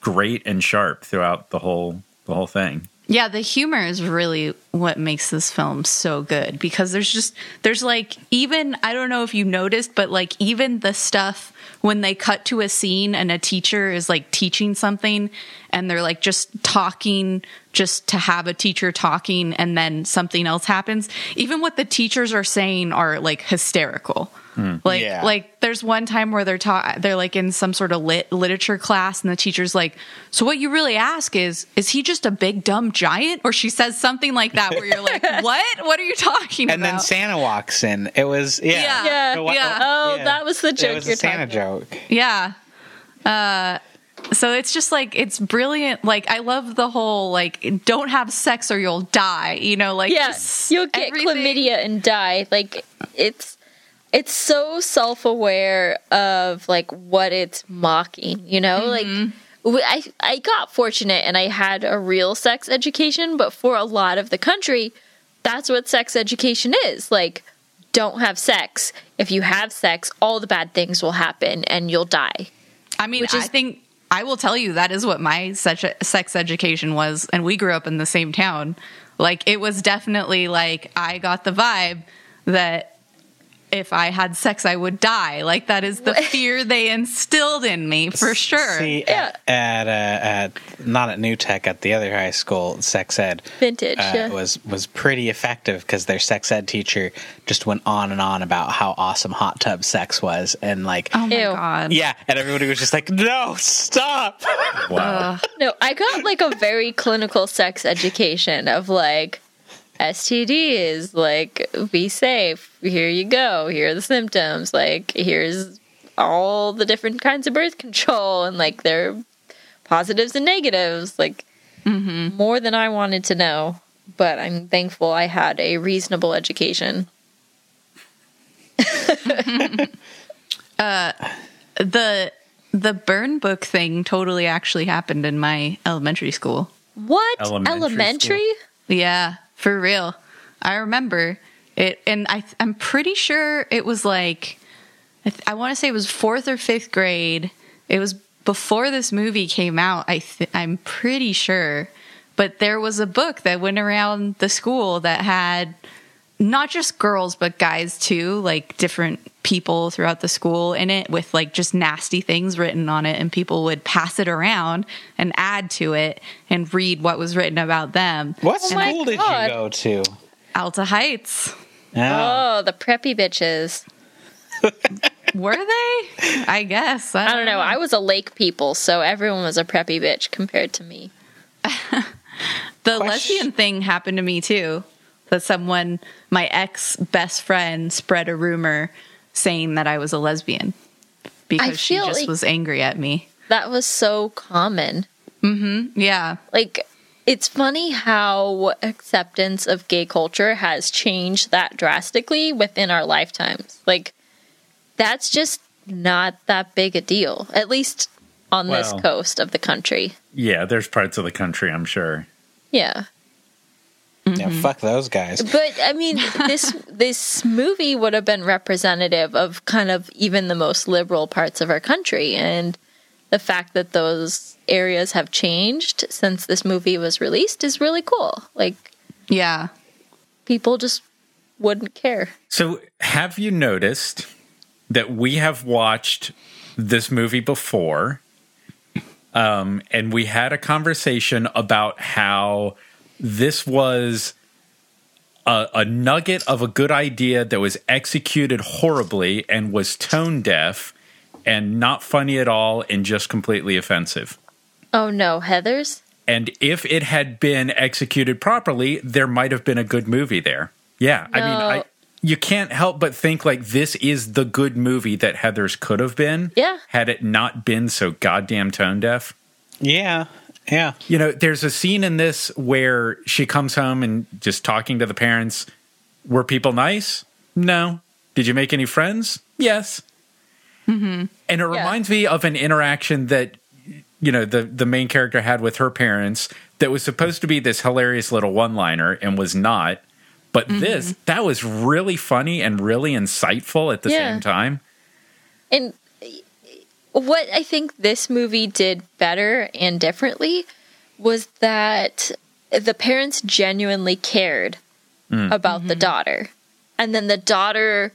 great and sharp throughout the whole the whole thing. Yeah, the humor is really what makes this film so good because there's just there's like even I don't know if you noticed, but like even the stuff when they cut to a scene and a teacher is like teaching something and they're like just talking just to have a teacher talking and then something else happens, even what the teachers are saying are like hysterical. Like Yeah. like there's one time where they're ta- they're like in some sort of lit literature class and the teacher's like, "So what you really ask is is he just a big dumb giant?" Or she says something like that where you're like, "What? What are you talking about? And then? Santa walks in. It was yeah. Yeah. Yeah. So Yeah. Oh, yeah. that was the It joke was you're a Santa talking. joke. yeah. Uh so it's just like it's brilliant. Like I love the whole like don't have sex or you'll die. You know, like Yeah, you'll get everything- chlamydia and die. Like it's it's so self-aware of like what it's mocking, you know? Mm-hmm. Like I I got fortunate and I had a real sex education, but for a lot of the country, that's what sex education is. Like don't have sex. If you have sex, all the bad things will happen and you'll die. I mean, Which I is- think I will tell you that is what my sex education was, and we grew up in the same town. Like it was definitely like I got the vibe that if I had sex, I would die. Like that is the fear they instilled in me for sure. See, Yeah. at, at, uh, at not at New Tech, at the other high school, sex ed Vintage, uh, yeah. was was pretty effective because their sex ed teacher just went on and on about how awesome hot tub sex was, and like, oh my Ew. god! yeah, and everybody was just like, "No, stop!" Wow. No, I got like a very clinical sex education of like STD is like be safe. Here you go. Here are the symptoms. Like here's all the different kinds of birth control and like their positives and negatives. Like mm-hmm. more than I wanted to know. But I'm thankful I had a reasonable education. Uh, the the burn book thing totally actually happened in my elementary school. What Elementary elementary? Yeah, for real. I remember it, and I I'm pretty sure it was like I, th- I want to say it was fourth or fifth grade. It was before this movie came out. I th- I'm pretty sure, but there was a book that went around the school that had not just girls but guys too, like different people throughout the school in it with like just nasty things written on it and people would pass it around and add to it and read what was written about them. What my school did God. you go to? Alta Heights. Oh. Oh, the preppy bitches. Were they? I guess. I don't know. I was a lake people, so everyone was a preppy bitch compared to me. the Question- lesbian thing happened to me too. That someone, my ex best friend, spread a rumor saying that I was a lesbian because she just like- was angry at me. That was so common. Mm-hmm. Yeah. Like, it's funny how acceptance of gay culture has changed that drastically within our lifetimes. Like, that's just not that big a deal, at least on this coast of the country. Yeah, there's parts of the country, I'm sure. Yeah. Yeah, fuck those guys. But I mean, this this movie would have been representative of kind of even the most liberal parts of our country, and the fact that those areas have changed since this movie was released is really cool. Like Yeah. people just wouldn't care. So, have you noticed that we have watched this movie before? Um, and we had a conversation about how this was a, a nugget of a good idea that was executed horribly and was tone deaf and not funny at all and just completely offensive. Oh no, Heathers. And if it had been executed properly, there might have been a good movie there. Yeah, I mean, I, you can't help but think like this is the good movie that Heathers could have been. Yeah. had it not been so goddamn tone deaf. Yeah, yeah. You know, there's a scene in this where she comes home and just talking to the parents. Were people nice? No. Did you make any friends? Yes. Mm-hmm. And it reminds me of an interaction that you know the the main character had with her parents that was supposed to be this hilarious little one liner and was not. But mm-hmm. this that was really funny and really insightful at the Yeah. same time. And what I think this movie did better and differently was that the parents genuinely cared mm. about the mm-hmm. daughter. And then the daughter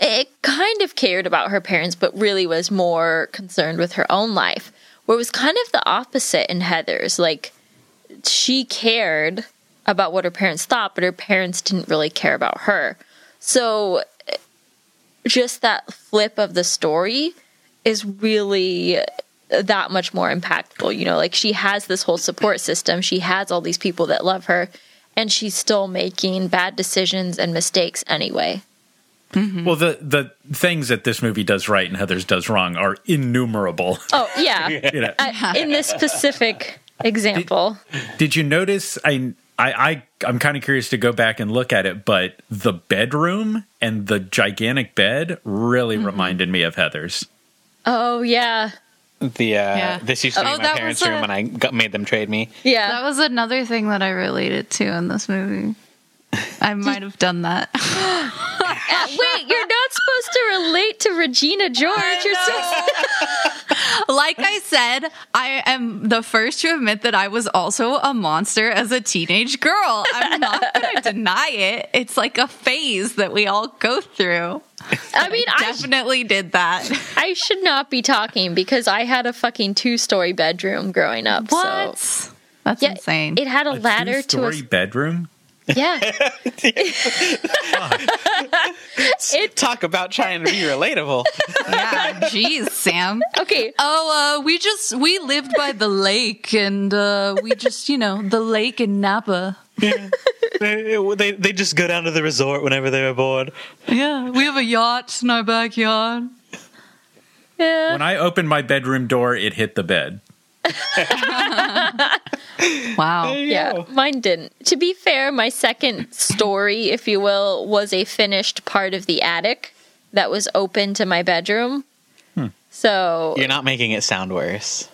it kind of cared about her parents, but really was more concerned with her own life. Where it was kind of the opposite in Heathers. Like she cared about what her parents thought, but her parents didn't really care about her. So just that flip of the story is really that much more impactful. You know, like she has this whole support system, she has all these people that love her, and she's still making bad decisions and mistakes anyway. Well, the the things that this movie does right and Heathers does wrong are innumerable. Oh, yeah. you know, I, in this specific example. Did you notice? I I, I I'm kind of curious to go back and look at it, but the bedroom and the gigantic bed really Mm-hmm. reminded me of Heathers. Oh, yeah. The uh, Yeah. this used to be Oh, my parents' was a- room, and I got, made them trade me. Yeah. That was another thing that I related to in this movie. I might have done that. Wait, you're not supposed to relate to Regina George. You're supposed like I said, I am the first to admit that I was also a monster as a teenage girl. I'm not going to deny it. It's like a phase that we all go through. I mean, I, sh- Definitely did that. I should not be talking because I had a fucking two story bedroom growing up. What? So. That's Yeah, insane. it had a, ladder to a Two-story bedroom. yeah. it Talk about trying to be relatable. yeah, jeez, Sam. okay. Oh, uh, we just we lived by the lake, and uh, we just you know the lake in Napa. They, they they just go down to the resort whenever they're bored. Yeah, we have a yacht in our backyard. Yeah. When I opened my bedroom door, it hit the bed. Wow. Yeah, mine didn't. To be fair, my second story, if you will, was a finished part of the attic that was open to my bedroom. Hmm. So You're not making it sound worse.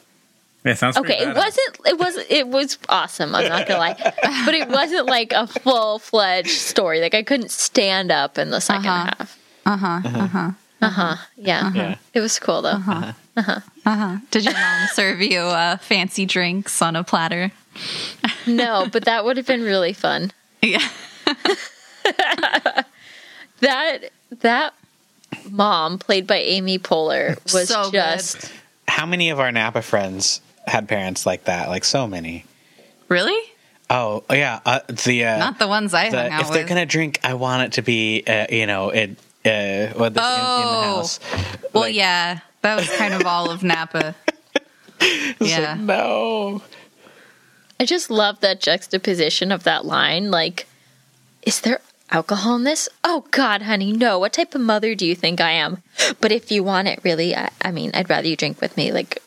Yeah, sounds okay, it wasn't. It was. It was awesome. I'm not gonna lie, but it wasn't like a full fledged story. Like I couldn't stand up in the 2nd Uh-huh. half. Uh huh. Uh huh. Uh huh. Yeah. Yeah. it was cool though. Uh-huh. Uh-huh. uh-huh. Did your mom serve you uh, fancy drinks on a platter? No, but that would have been really fun. Yeah. That that mom played by Amy Poehler was So good. just How many of our Napa friends had parents like that? Like so many. Really? Oh yeah, uh, the uh, Not the ones I the- hung out if they're with. gonna drink, I want it to be uh, you know it uh, what the, in, in the Oh. house. well, Like, yeah, that was kind of all of Napa. it's like, yeah. no. I just love that juxtaposition of that line. Like, is there alcohol in this? Oh God, honey, no. What type of mother do you think I am? But if you want it, really, I, I mean, I'd rather you drink with me. Like,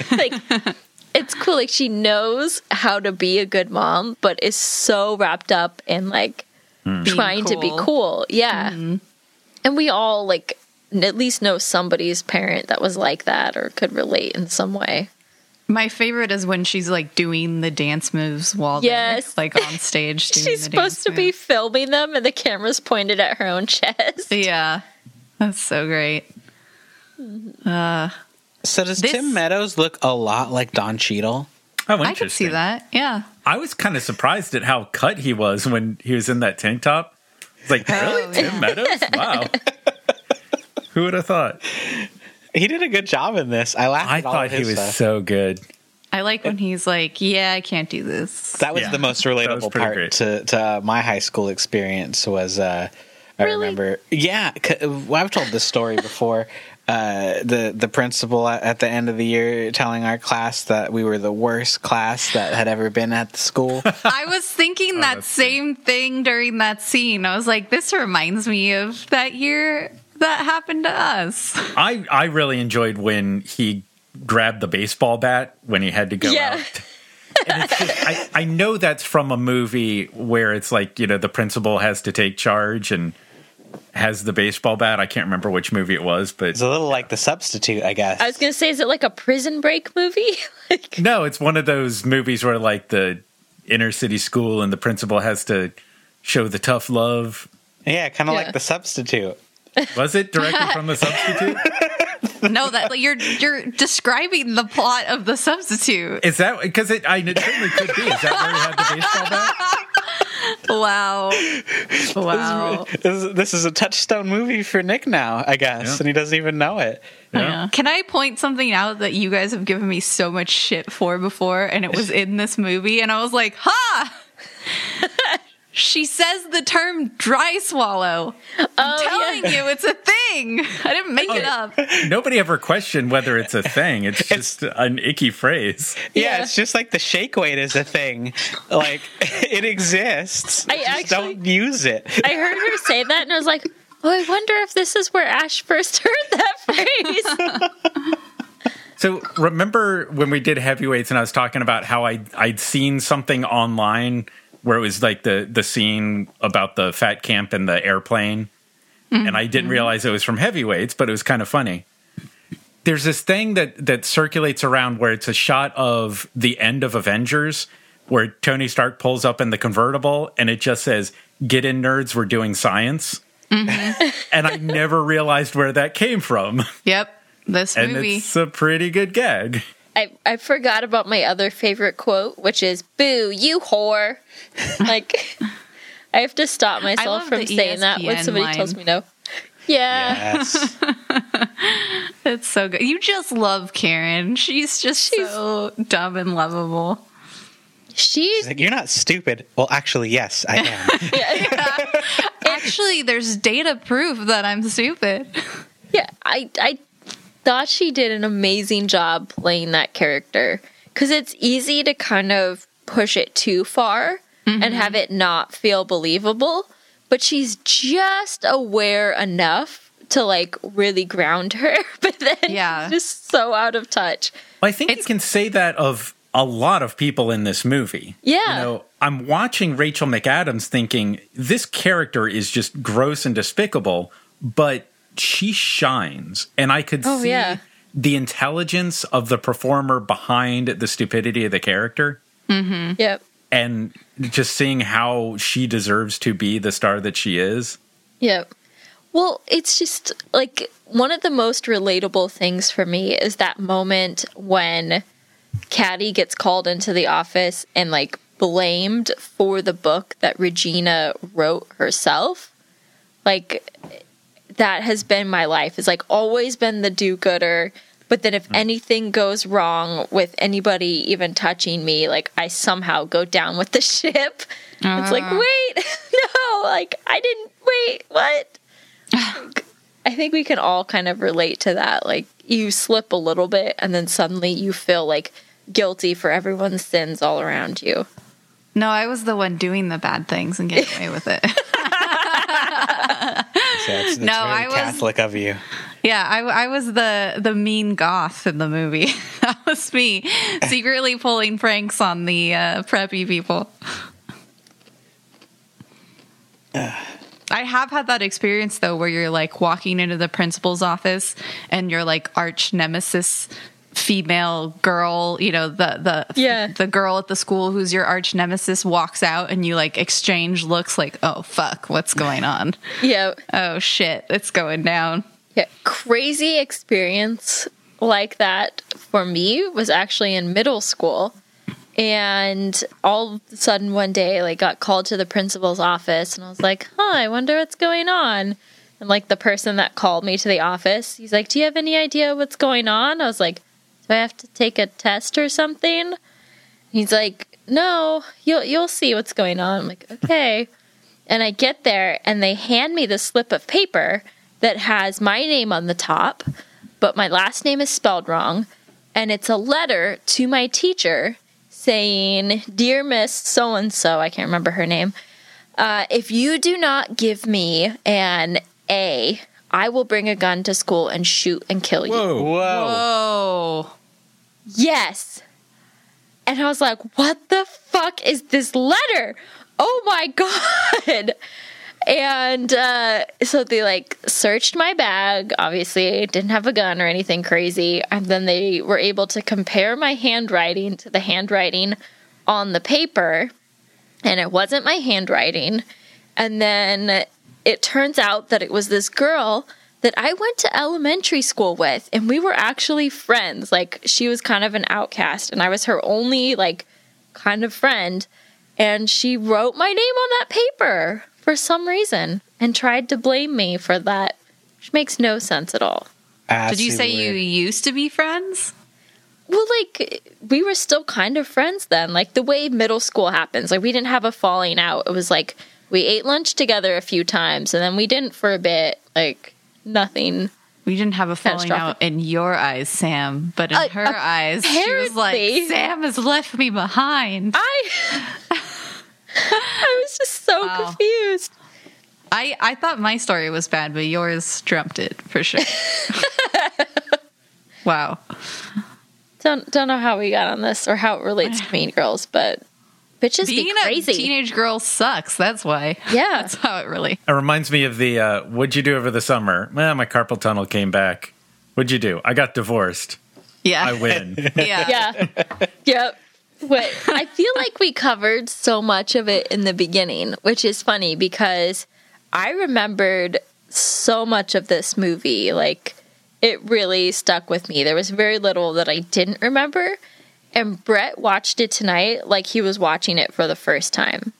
like it's cool. Like she knows how to be a good mom, but is so wrapped up in like hmm. trying to be cool. cool. Yeah, mm-hmm. and we all like at least know somebody's parent that was like that or could relate in some way. My favorite is when she's like doing the dance moves while Yes. they're like on stage. Doing She's the supposed dance to be filming them, and the camera's pointed at her own chest. Yeah, that's so great. Mm-hmm. Uh, So does This- Tim Meadows look a lot like Don Cheadle? Oh, I could interesting. see that. Yeah. I was kind of surprised at how cut he was when he was in that tank top. It's like, really? Oh, Tim Meadows? Wow. Who would have thought? He did a good job in this. I laughed. I at all thought of he was stuff. so good. I like when he's like, "Yeah, I can't do this." That was Yeah. the most relatable part great. to, to uh, my high school experience was uh, I Really? remember yeah well, I've told this story before uh, the the principal at, at the end of the year telling our class that we were the worst class that had ever been at the school. I was thinking that that's same thing during that scene. I was like, this reminds me of that year that happened to us. I I really enjoyed when he grabbed the baseball bat when he had to go Yeah. out. And it's just, I, I know that's from a movie where it's like, you know, the principal has to take charge and has the baseball bat. I can't remember which movie it was, but It's a little like the substitute, I guess. I was gonna say, is it like a prison break movie? like, no, it's one of those movies where like the inner city school and the principal has to show the tough love. yeah, kind of Yeah. like the substitute. Was it directly from the substitute? No, that like, you're you're describing the plot of the substitute. Is that because it? I it certainly could be. Is that where he had the baseball bat? Wow, wow. This is, this is a touchstone movie for Nick now, I guess, Yeah. and he doesn't even know it. Yeah. Can I point something out that you guys have given me so much shit for before, and it was in this movie, and I was like, "Ha!" she says the term "dry swallow." I'm Oh, telling you, it's a thing. I didn't make it up. Nobody ever questioned whether it's a thing. It's just an icky phrase. Yeah, Yeah. it's just like the shake weight is a thing. Like it exists. I just actually- don't use it. I heard her say that, and I was like, oh, I wonder if this is where Ash first heard that phrase. So remember when we did heavyweights and I was talking about how I I'd seen something online where it was like the the scene about the fat camp and the airplane and I didn't mm-hmm. realize it was from heavyweights but it was kind of funny. There's this thing that that circulates around where it's a shot of the end of Avengers where Tony Stark pulls up in the convertible and it just says get in nerds we're doing science. Mm-hmm. and I never realized where that came from. Yep, this And movie. it's a pretty good gag. I, I forgot about my other favorite quote, which is "Boo, you whore!" like, I have to stop myself from the saying that when somebody line. tells me no. Yeah, Yes. It's so good. You just love Karen. She's just She's- so dumb and lovable. she's like, you're not stupid. Well, actually, yes, I am. Actually, there's data proof that I'm stupid. yeah. I I thought she did an amazing job playing that character because it's easy to kind of push it too far and mm-hmm. have it not feel believable, but she's just aware enough to like really ground her, but then Yeah. she's just so out of touch. Well, I think you can say that of a lot of people in this movie. Yeah. You know, I'm watching Rachel McAdams thinking this character is just gross and despicable, but she shines. And I could Oh, see yeah. the intelligence of the performer behind the stupidity of the character mm-hmm. Yep. and just seeing how she deserves to be the star that she is. Yep. Well, it's just like one of the most relatable things for me is that moment when Cady gets called into the office and like blamed for the book that Regina wrote herself. Like that has been my life. It's like always been the do-gooder. But then if hmm. anything goes wrong with anybody even touching me, like I somehow go down with the ship. It's like, ah. wait, no, like I didn't wait, what? I think we can all kind of relate to that. Like you slip a little bit and then suddenly you feel like guilty for everyone's sins all around you. No, I was the one doing the bad things and getting away with it. That's, that's No, very I was- Catholic of you. Yeah, I, I was the the mean goth in the movie. that was me, secretly pulling pranks on the uh, preppy people. I have had that experience though, where you're like walking into the principal's office and you're like arch nemesis female girl, you know, the the Yeah. the girl at the school who's your arch nemesis walks out and you like exchange looks like, oh fuck, what's going on? Yeah. Oh shit, it's going down. Yeah. Crazy experience like that for me was actually in middle school. And all of a sudden one day, like got called to the principal's office and I was like, huh, I wonder what's going on. And like the person that called me to the office, he's like, Do you have any idea what's going on? I was like, Do I have to take a test or something? He's like, No, you'll you'll see what's going on. I'm like, Okay. And I get there and they hand me the slip of paper that has my name on the top, but my last name is spelled wrong. And it's a letter to my teacher saying, Dear Miss So and so, I can't remember her name, uh, if you do not give me an A, I will bring a gun to school and shoot and kill you. Whoa. Whoa. Yes. And I was like, what the fuck is this letter? Oh my God. And uh, so they like searched my bag. Obviously, didn't have a gun or anything crazy. And then they were able to compare my handwriting to the handwriting on the paper. And it wasn't my handwriting. And then it turns out that it was this girl that I went to elementary school with, and we were actually friends. Like, she was kind of an outcast, and I was her only, like, kind of friend. And she wrote my name on that paper for some reason and tried to blame me for that, which makes no sense at all. did you say you used to be friends? Well, like, we were still kind of friends then. Like, the way middle school happens, like, we didn't have a falling out. It was like we ate lunch together a few times, and then we didn't for a bit. Like, nothing. We didn't have a falling out in your eyes, Sam, but in Uh, her eyes, she was like. Sam has left me behind. I. I was just so Wow. confused. I, I thought my story was bad, but yours trumped it for sure. wow. Don't don't know how we got on this or how it relates to Mean Girls, but bitches Being be a teenage girl sucks. That's why. Yeah. That's how it really. It reminds me of the uh, what'd you do over the summer? Well, my carpal tunnel came back. What'd you do? I got divorced. Yeah. I win. yeah. yeah. yep. Wait, I feel like we covered so much of it in the beginning, which is funny because I remembered so much of this movie. Like, it really stuck with me. There was very little that I didn't remember. And Brett watched it tonight like he was watching it for the first time.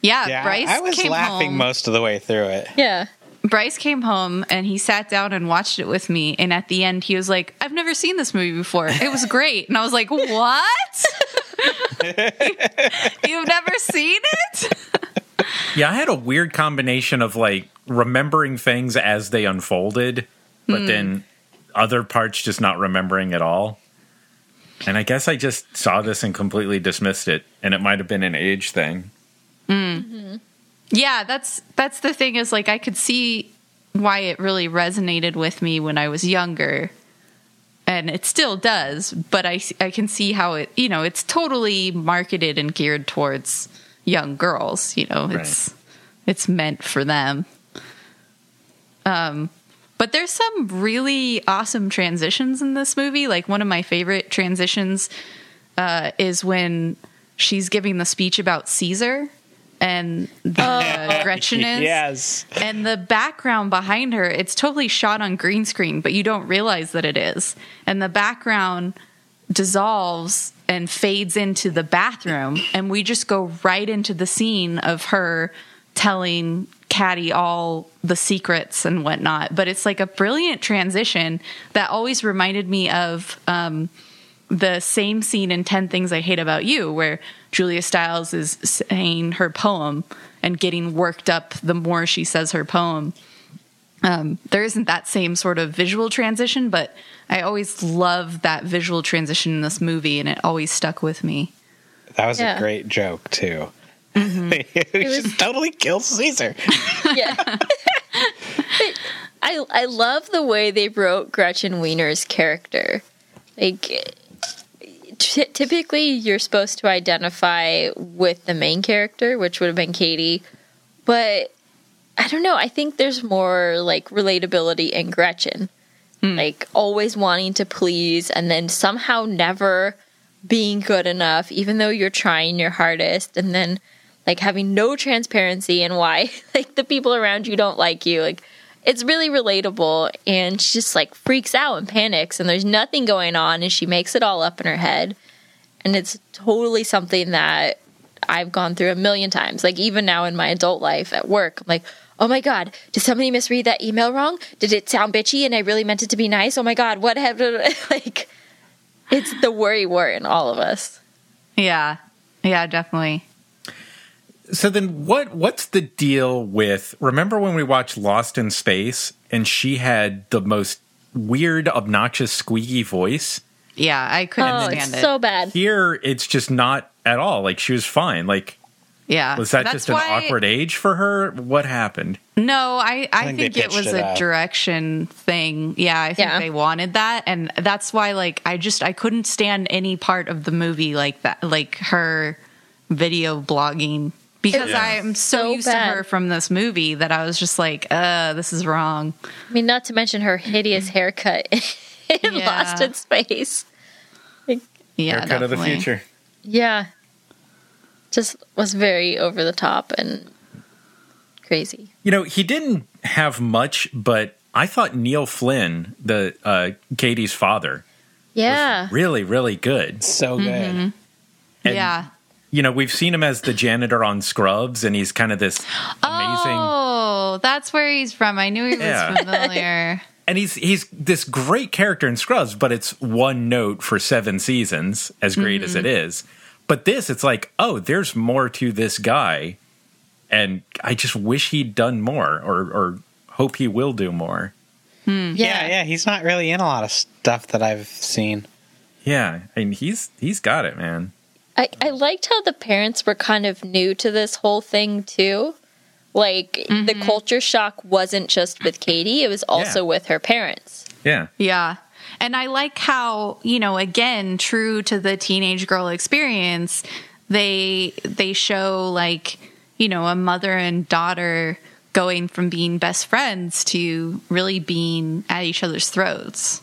Yeah, Yeah, Bryce I was came laughing home. most of the way through it. Yeah. Bryce came home and he sat down and watched it with me. And at the end, he was like, I've never seen this movie before. It was great. And I was like, What? You've never seen it? Yeah, I had a weird combination of like remembering things as they unfolded, but hmm. then other parts just not remembering at all. And I guess I just saw this and completely dismissed it, and it might have been an age thing. Yeah, that's that's the thing is like I could see why it really resonated with me when I was younger. And it still does, but I I can see how it, you know, it's totally marketed and geared towards young girls, you know. It's it's meant for them. Um but there's some really awesome transitions in this movie. Like one of my favorite transitions uh, is when she's giving the speech about Caesar and the uh, Gretchen is. Yes. And the background behind her, it's totally shot on green screen, but you don't realize that it is. And the background dissolves and fades into the bathroom, and we just go right into the scene of her telling Cady all the secrets and whatnot. But it's like a brilliant transition that always reminded me of um, the same scene in 10 Things I Hate About You, where Julia Stiles is saying her poem and getting worked up the more she says her poem. Um, there isn't that same sort of visual transition, but I always love that visual transition in this movie, and it always stuck with me. That was Yeah. a great joke too. Mm-hmm. we should totally kill Caesar. yeah. I I love the way they wrote Gretchen Wiener's character. Like t- typically you're supposed to identify with the main character, which would have been Cady, but I don't know, I think there's more like relatability in Gretchen. Like always wanting to please and then somehow never being good enough even though you're trying your hardest and then like having no transparency in why like the people around you don't like you like it's really relatable. And she just like freaks out and panics and there's nothing going on and she makes it all up in her head. And it's totally something that I've gone through a million times. Like even now in my adult life at work I'm like oh my god did somebody misread that email wrong? Did it sound bitchy and I really meant it to be nice? Oh my god what happened? Like it's the worry wart in all of us. Yeah, yeah, definitely. So then what what's the deal with remember when we watched Lost in Space and she had the most weird, obnoxious, squeaky voice. Yeah, I couldn't Oh, stand it's it. so bad. Here, it's just not at all. Like she was fine. Like yeah, was that That's just an why- awkward age for her? What happened? No, I, I, think think, it was it a up. direction thing. Yeah, I think Yeah. they wanted that, and that's why like I just I couldn't stand any part of the movie like that, like her video blogging because Yeah. I'm so, So used bad. to her from this movie that I was just like, uh, this is wrong. I mean, not to mention her hideous haircut in Yeah. Lost in Space. Yeah, Haircut of the future. Yeah. Just was very over the top and crazy. You know, he didn't have much, but I thought Neil Flynn, the uh, Cady's father, Yeah. really, really good. So good. And, yeah. You know, we've seen him as the janitor on Scrubs, and he's kind of this amazing. Oh, that's where he's from. I knew he was Yeah. familiar. and he's he's this great character in Scrubs, but it's one note for seven seasons, as great as it mm-hmm. is. But this, it's like, oh, there's more to this guy, and I just wish he'd done more, or or hope he will do more. Hmm. Yeah. Yeah, yeah. He's not really in a lot of stuff that I've seen. Yeah, I mean, he's he's got it, man. I, I liked how the parents were kind of new to this whole thing too. Like the mm-hmm. culture shock wasn't just with Cady, it was also Yeah. with her parents. Yeah, Yeah. And I like how, you know, again, true to the teenage girl experience, they they show like, you know, a mother and daughter going from being best friends to really being at each other's throats.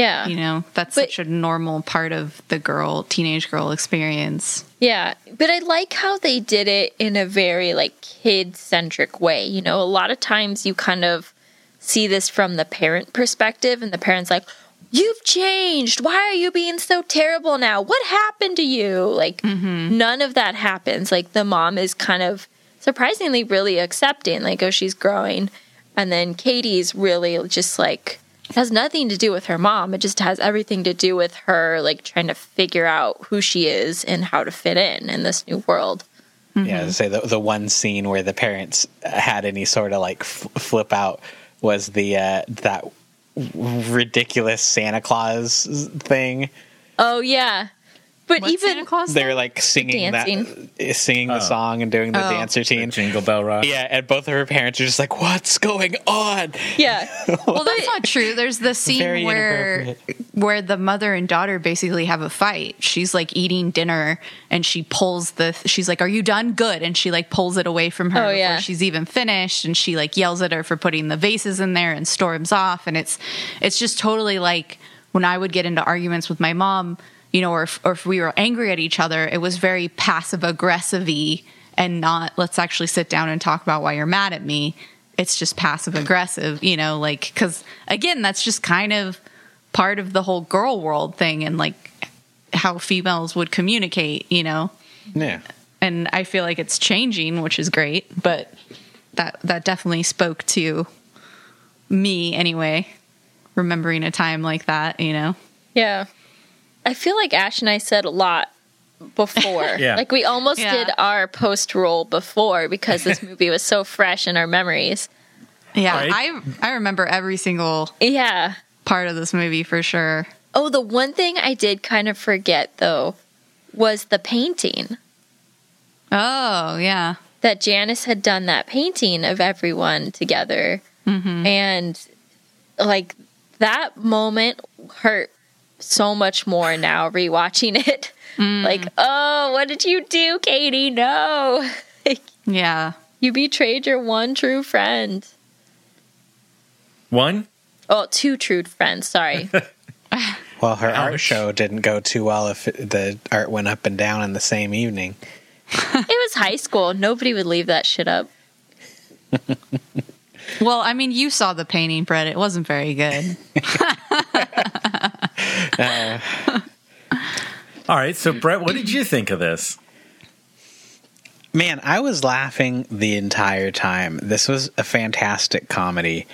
Yeah. You know, that's But- such a normal part of the girl, teenage girl experience. Yeah, but I like how they did it in a very like kid centric way. You know, a lot of times you kind of see this from the parent perspective, and the parent's like, You've changed. Why are you being so terrible now? What happened to you? Like, mm-hmm. none of that happens. Like, the mom is kind of surprisingly really accepting, like, oh, she's growing. And then Cady's really just like, it has nothing to do with her mom. It just has everything to do with her, like, trying to figure out who she is and how to fit in in this new world. Yeah, to say the the one scene where the parents had any sort of like f- flip out was the uh, that ridiculous Santa Claus thing. Oh, yeah. But What's even Santa Claus? They're like singing that, Dancing. Uh, singing the Oh. song and doing the Oh. dance routine. Jingle Bell Rock. Yeah, and both of her parents are just like, "What's going on?" Yeah. well, that's not true. There's the scene Very where where the mother and daughter basically have a fight. She's like eating dinner and she pulls the she's like, "Are you done? Good." And she like pulls it away from her Oh, before yeah. she's even finished and she like yells at her for putting the vases in there and storms off and it's it's just totally like when I would get into arguments with my mom, you know, or if, or if we were angry at each other, it was very passive aggressive and not let's actually sit down and talk about why you're mad at me. It's just passive aggressive, you know, like cuz again, that's just kind of part of the whole girl world thing and like how females would communicate, you know. Yeah, And I feel like it's changing, which is great, but that that definitely spoke to me anyway, remembering a time like that, you know. Yeah. I feel like Ash and I said a lot before. Yeah. Like we almost Yeah. did our post roll before because this movie was so fresh in our memories. Yeah, Right. I I remember every single Yeah. part of this movie for sure. Oh, the one thing I did kind of forget though was the painting. Oh, yeah. That Janice had done that painting of everyone together. Mm-hmm. And like that moment hurt so much more now rewatching it. Mm. Like, oh, what did you do, Cady? No. Yeah. you betrayed your one true friend. One. Oh, two true friends. Sorry. well, her art show didn't go too well if it, the art went up and down in the same evening. it was high school. Nobody would leave that shit up. Well, I mean, you saw the painting, Brett. It wasn't very good. Uh, all right. So, Brett, what did you think of this? Man, I was laughing the entire time. This was a fantastic comedy.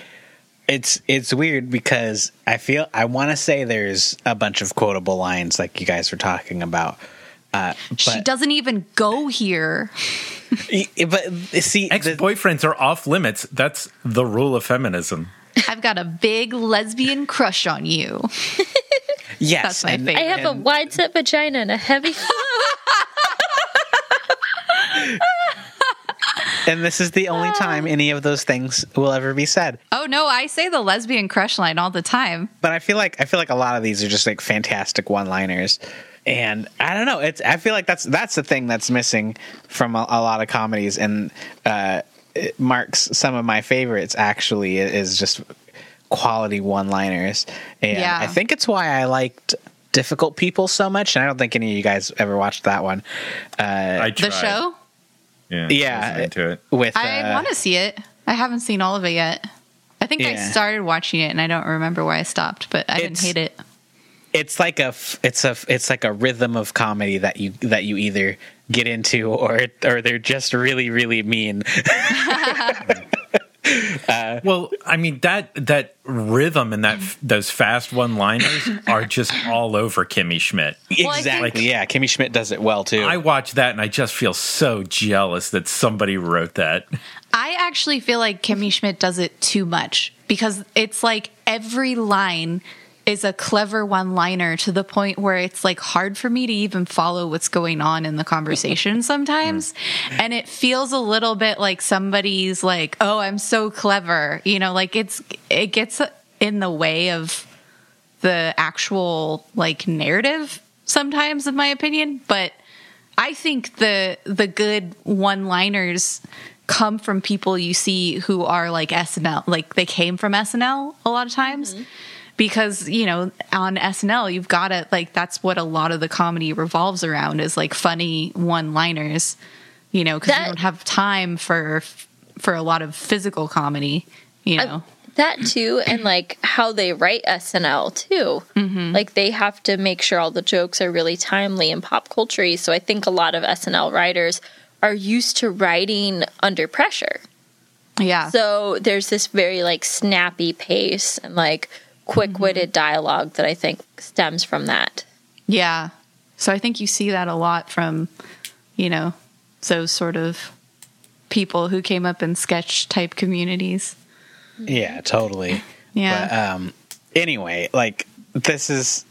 It's it's weird because I feel I want to say there's a bunch of quotable lines like you guys were talking about. Uh, she doesn't even go here. But see, ex boyfriends are off limits. That's the rule of feminism. I've got a big lesbian crush on you. Yes, That's my and- favorite. I have a wide set vagina and a heavy. and this is the only time any of those things will ever be said. Oh no, I say the lesbian crush line all the time. But I feel like I feel like a lot of these are just like fantastic one-liners. And I don't know. It's I feel like that's that's the thing that's missing from a, a lot of comedies, and uh, it marks some of my favorites. Actually, is just quality one-liners, and Yeah. I think it's why I liked Difficult People so much. And I don't think any of you guys ever watched that one. I tried. The show? Yeah, Yeah. I into it. With I uh, want to see it. I haven't seen all of it yet. I think I started watching it and I don't remember why I stopped, but I didn't hate it. It's like a f- it's a it's like a rhythm of comedy that you that you either get into or or they're just really really mean. Uh, well, I mean that that rhythm and that those fast one-liners are just all over Kimmy Schmidt. Exactly. think- yeah, Kimmy Schmidt does it well too. I watch that and I just feel so jealous that somebody wrote that. I actually feel like Kimmy Schmidt does it too much because it's like every line is a clever one liner to the point where it's like hard for me to even follow what's going on in the conversation sometimes. Hmm. And it feels a little bit like somebody's like, oh, I'm so clever. You know, like it's, it gets in the way of the actual like narrative sometimes, in my opinion. But I think the the good one liners come from people you see who are like SNL, like they came from SNL a lot of times. Mm-hmm. Because, you know, on SNL, you've got to, like, that's what a lot of the comedy revolves around is like funny one liners, you know, because you don't have time for, for a lot of physical comedy, you know. that too, and like how they write SNL too. Mm-hmm. Like they have to make sure all the jokes are really timely and pop culture So I think a lot of SNL writers are used to writing under pressure. yeah. So there's this very like snappy pace and like quick witted dialogue that I think stems from that. Yeah. So I think you see that a lot from, you know, those sort of people who came up in sketch type communities. yeah, totally. Yeah. But um anyway, like this is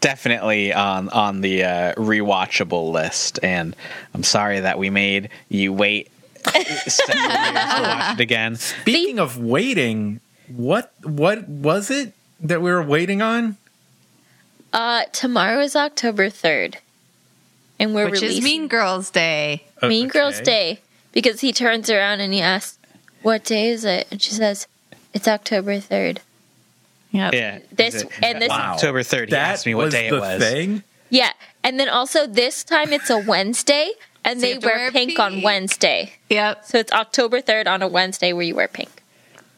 definitely on on the uh rewatchable list and I'm sorry that we made you wait several years to watch it again. Speaking of waiting, what what was it that we were waiting on? Uh, tomorrow is October 3rd. And we're Which releasing is Mean Girls Day. Mean Girls Day because he turns around and he asks, "What day is it?" And she says, "It's October 3rd." Yep. Yeah. This- it- and this- Wow. October 3rd. He That asked me what day the it was. thing. Yeah, and then also this time it's a Wednesday and So they wear, wear pink, on. Wednesday. Yep. So it's October 3rd on a Wednesday where you wear pink.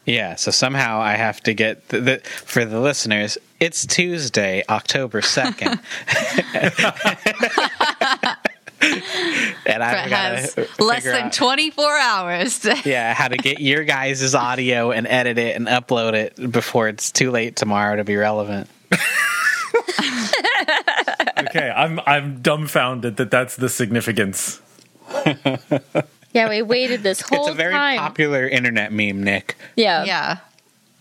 Yeah, so somehow I have to get the, the for the listeners. It's Tuesday, October second, and I've got has less than 24 hours. to- yeah how to get your guys' audio and edit it and upload it before it's too late tomorrow to be relevant. Okay, I'm I'm dumbfounded that that's the significance. Yeah, we waited this whole time. It's a very time. popular internet meme, Nick. yeah. yeah.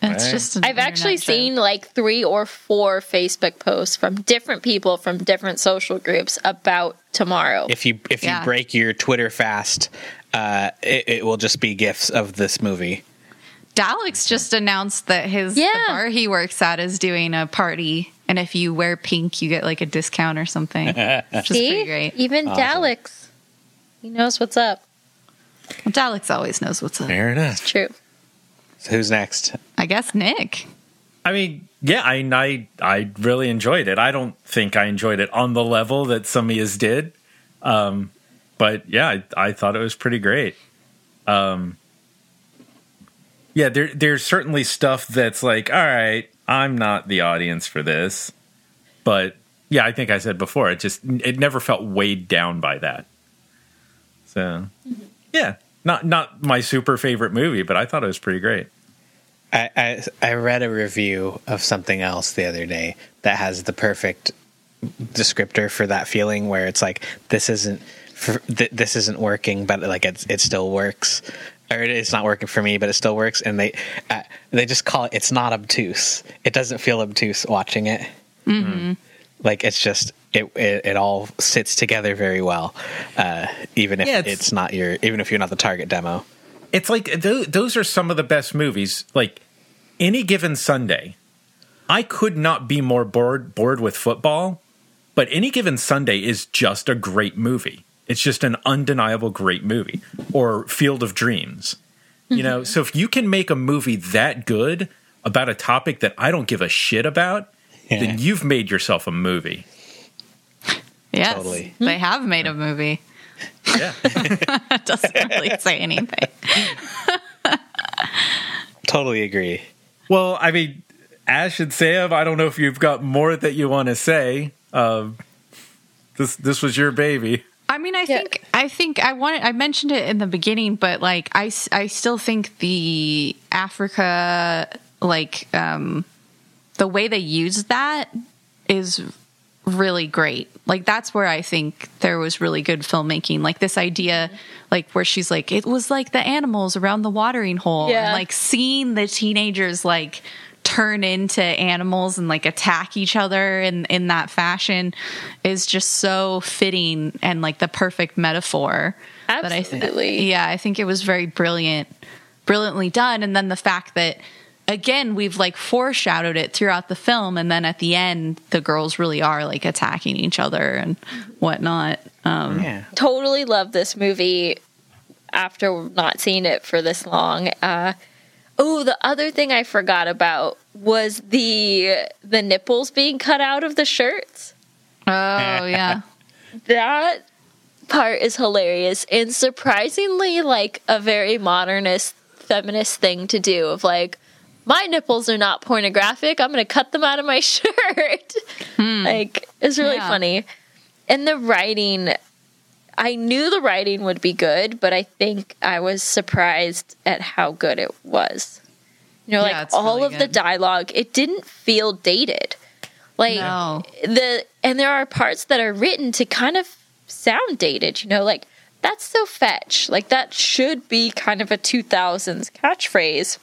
It's Right. just an I've actually internet show. seen like three or four Facebook posts from different people from different social groups about tomorrow. If you if Yeah. you break your Twitter fast, uh, it, it will just be gifs of this movie. Daleks just announced that his Yeah. the bar he works at is doing a party, and if you wear pink, you get like a discount or something. Which is See, pretty great. even Daleks, he knows what's up. Daleks always knows what's up. Fair enough. True. So who's next? I guess Nick. I mean, yeah, I, I I really enjoyed it. I don't think I enjoyed it on the level that some of you did, um, but yeah, I, I thought it was pretty great. Um, yeah, there there's certainly stuff that's like, all right, I'm not the audience for this, but yeah, I think I said before, it just it never felt weighed down by that. So, yeah, not not my super favorite movie, but I thought it was pretty great. I, I I read a review of something else the other day that has the perfect descriptor for that feeling where it's like this isn't for, th- this isn't working but like it's, it still works or it's not working for me, but it still works. And they uh, they just call it. It's not obtuse. It doesn't feel obtuse watching it. Mm-hmm. Like it's just it, it it all sits together very well, uh, even if Yeah, it's, it's- not your even if you're not the target demo. it's like th- those are some of the best movies. Like any given Sunday, I could not be more bored bored with football. But any given Sunday is just a great movie. It's just an undeniable great movie. Or Field of Dreams. You know, so if you can make a movie that good about a topic that I don't give a shit about, Yeah. then you've made yourself a movie. Yes, Totally. they have made a movie. Yeah. That doesn't really say anything. Totally agree. Well, I mean, Ash and Sam, I don't know if you've got more that you want to say. Um, this this was your baby. I mean, I Yeah. think I think I wanted I mentioned it in the beginning, but like I I still think the Africa like um the way they used that is really great. Like that's where I think there was really good filmmaking. Like this idea like where she's like it was like the animals around the watering hole Yeah. and like seeing the teenagers like turn into animals and like attack each other in in that fashion is just so fitting and like the perfect metaphor that I Absolutely. yeah, I think it was very brilliant brilliantly done and then the fact that again we've like foreshadowed it throughout the film and then at the end the girls really are like attacking each other and whatnot um Yeah. totally love this movie after not seeing it for this long. Uh, oh, the other thing I forgot about was the the nipples being cut out of the shirts. oh yeah That part is hilarious and surprisingly like a very modernist feminist thing to do of like my nipples are not pornographic. I'm going to cut them out of my shirt. Hmm. Like it's really Yeah. funny. And the writing I knew the writing would be good, but I think I was surprised at how good it was. You know, Yeah, like all really of the dialogue, it didn't feel dated. Like No. the and there are parts that are written to kind of sound dated, you know, like that's so fetch. Like that should be kind of a 2000s catchphrase.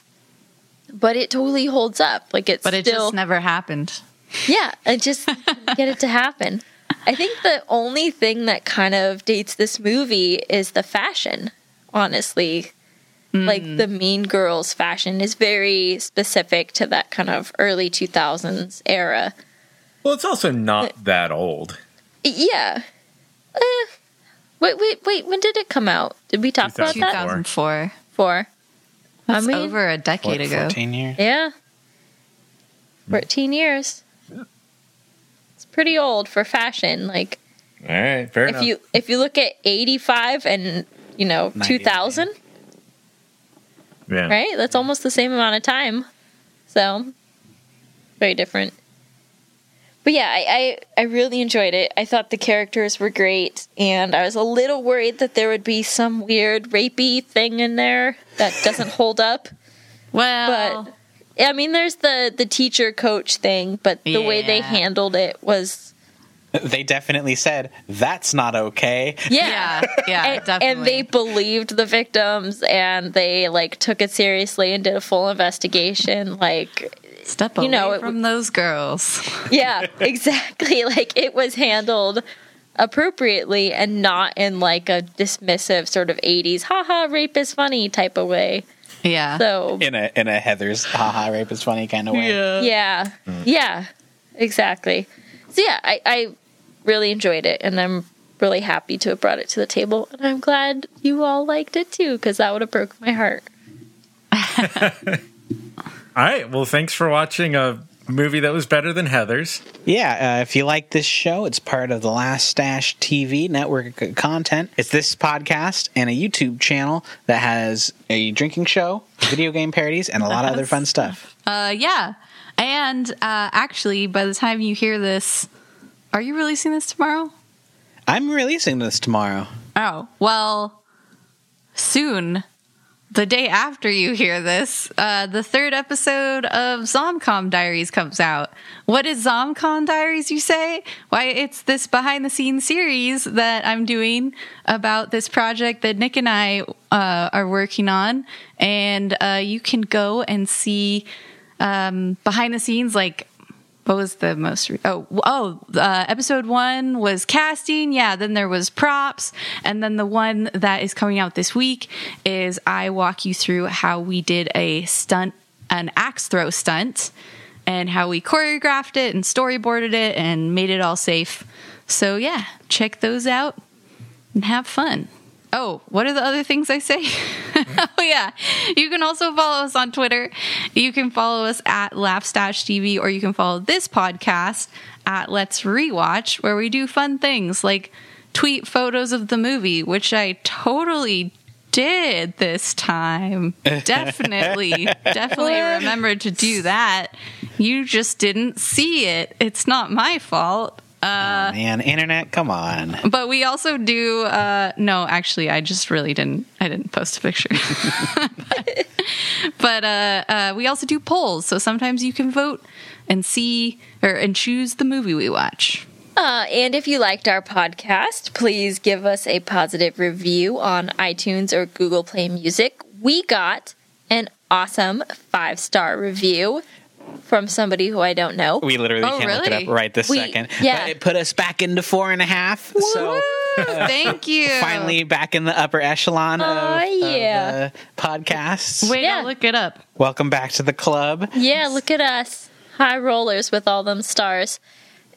But it totally holds up. Like it's but it still just never happened yeah, and just get it to happen. I think the only thing that kind of dates this movie is the fashion, honestly. Like the Mean Girls fashion is very specific to that kind of early 2000s era. Well, it's also not that old. Yeah. Eh. Wait, wait, wait. When did it come out? Did we talk about that? 2004 Four. That's I mean, over a decade What, ago 14 years. Yeah. Hmm. 14 years. It's pretty old for fashion. Like, All right, fair if enough. you if you look at 85 and you know 2000 yeah. right that's almost the same amount of time so very different but yeah I, I i really enjoyed it. I thought the characters were great and i was a little worried that there would be some weird rapey thing in there that doesn't hold up. Well but i mean there's the the teacher coach thing but the way they handled it was They definitely said that's not okay. yeah. Yeah yeah and, definitely and they believed the victims and they like took it seriously and did a full investigation like step you away know, it from those girls. Yeah exactly. Like it was handled appropriately and not in like a dismissive sort of 80s haha rape is funny type of way. Yeah. So In a in a Heathers haha rape is funny kind of way. yeah. Mm. Yeah. Exactly. So yeah I, I really enjoyed it and i'm really happy to have brought it to the table and i'm glad you all liked it too because that would have broke my heart All right. Well, thanks for watching a movie that was better than Heathers. Yeah, uh, if you like this show, it's part of the Laughstash TV network of content. It's this podcast and a YouTube channel that has a drinking show, video game parodies, and a lot of other fun stuff. Uh, yeah. And uh, actually, by the time you hear this, are you releasing this tomorrow? I'm releasing this tomorrow. Oh, well, soon the day after you hear this, uh, the third episode of Zomcom Diaries comes out. What is Zomcom Diaries, you say? Why, it's this behind the scenes series that I'm doing about this project that Nick and I uh, are working on. And uh, you can go and see um, behind the scenes, like what was the most re- oh oh uh, episode one was casting. Yeah then there was props. And then the one that is coming out this week is i walk you through how we did a stunt an axe throw stunt and how we choreographed it and storyboarded it and made it all safe. So yeah check those out and have fun. Oh, what are the other things I say? oh, yeah. You can also follow us on Twitter. You can follow us at Laughstash TV, or you can follow this podcast at Let's Rewatch, where we do fun things like tweet photos of the movie, which I totally did this time. Definitely, definitely remembered to do that. You just didn't see it. It's not my fault. Oh, man, internet, come on. But we also do. Uh, no, actually, I just really didn't. I didn't post a picture. but but uh, uh, we also do polls, so sometimes you can vote and see or and choose the movie we watch. Uh, and if you liked our podcast, please give us a positive review on iTunes or Google Play Music. We got an awesome five star review from somebody who I don't know. We literally Oh, can't look it up right this We- second. yeah. But it put us back into four and a half. So Woo! Thank you. finally back in the upper echelon of, Oh, yeah. of uh, podcasts. wait, Yeah. I'll look it up. Welcome back to the club. Yeah, look at us. High rollers with all them stars.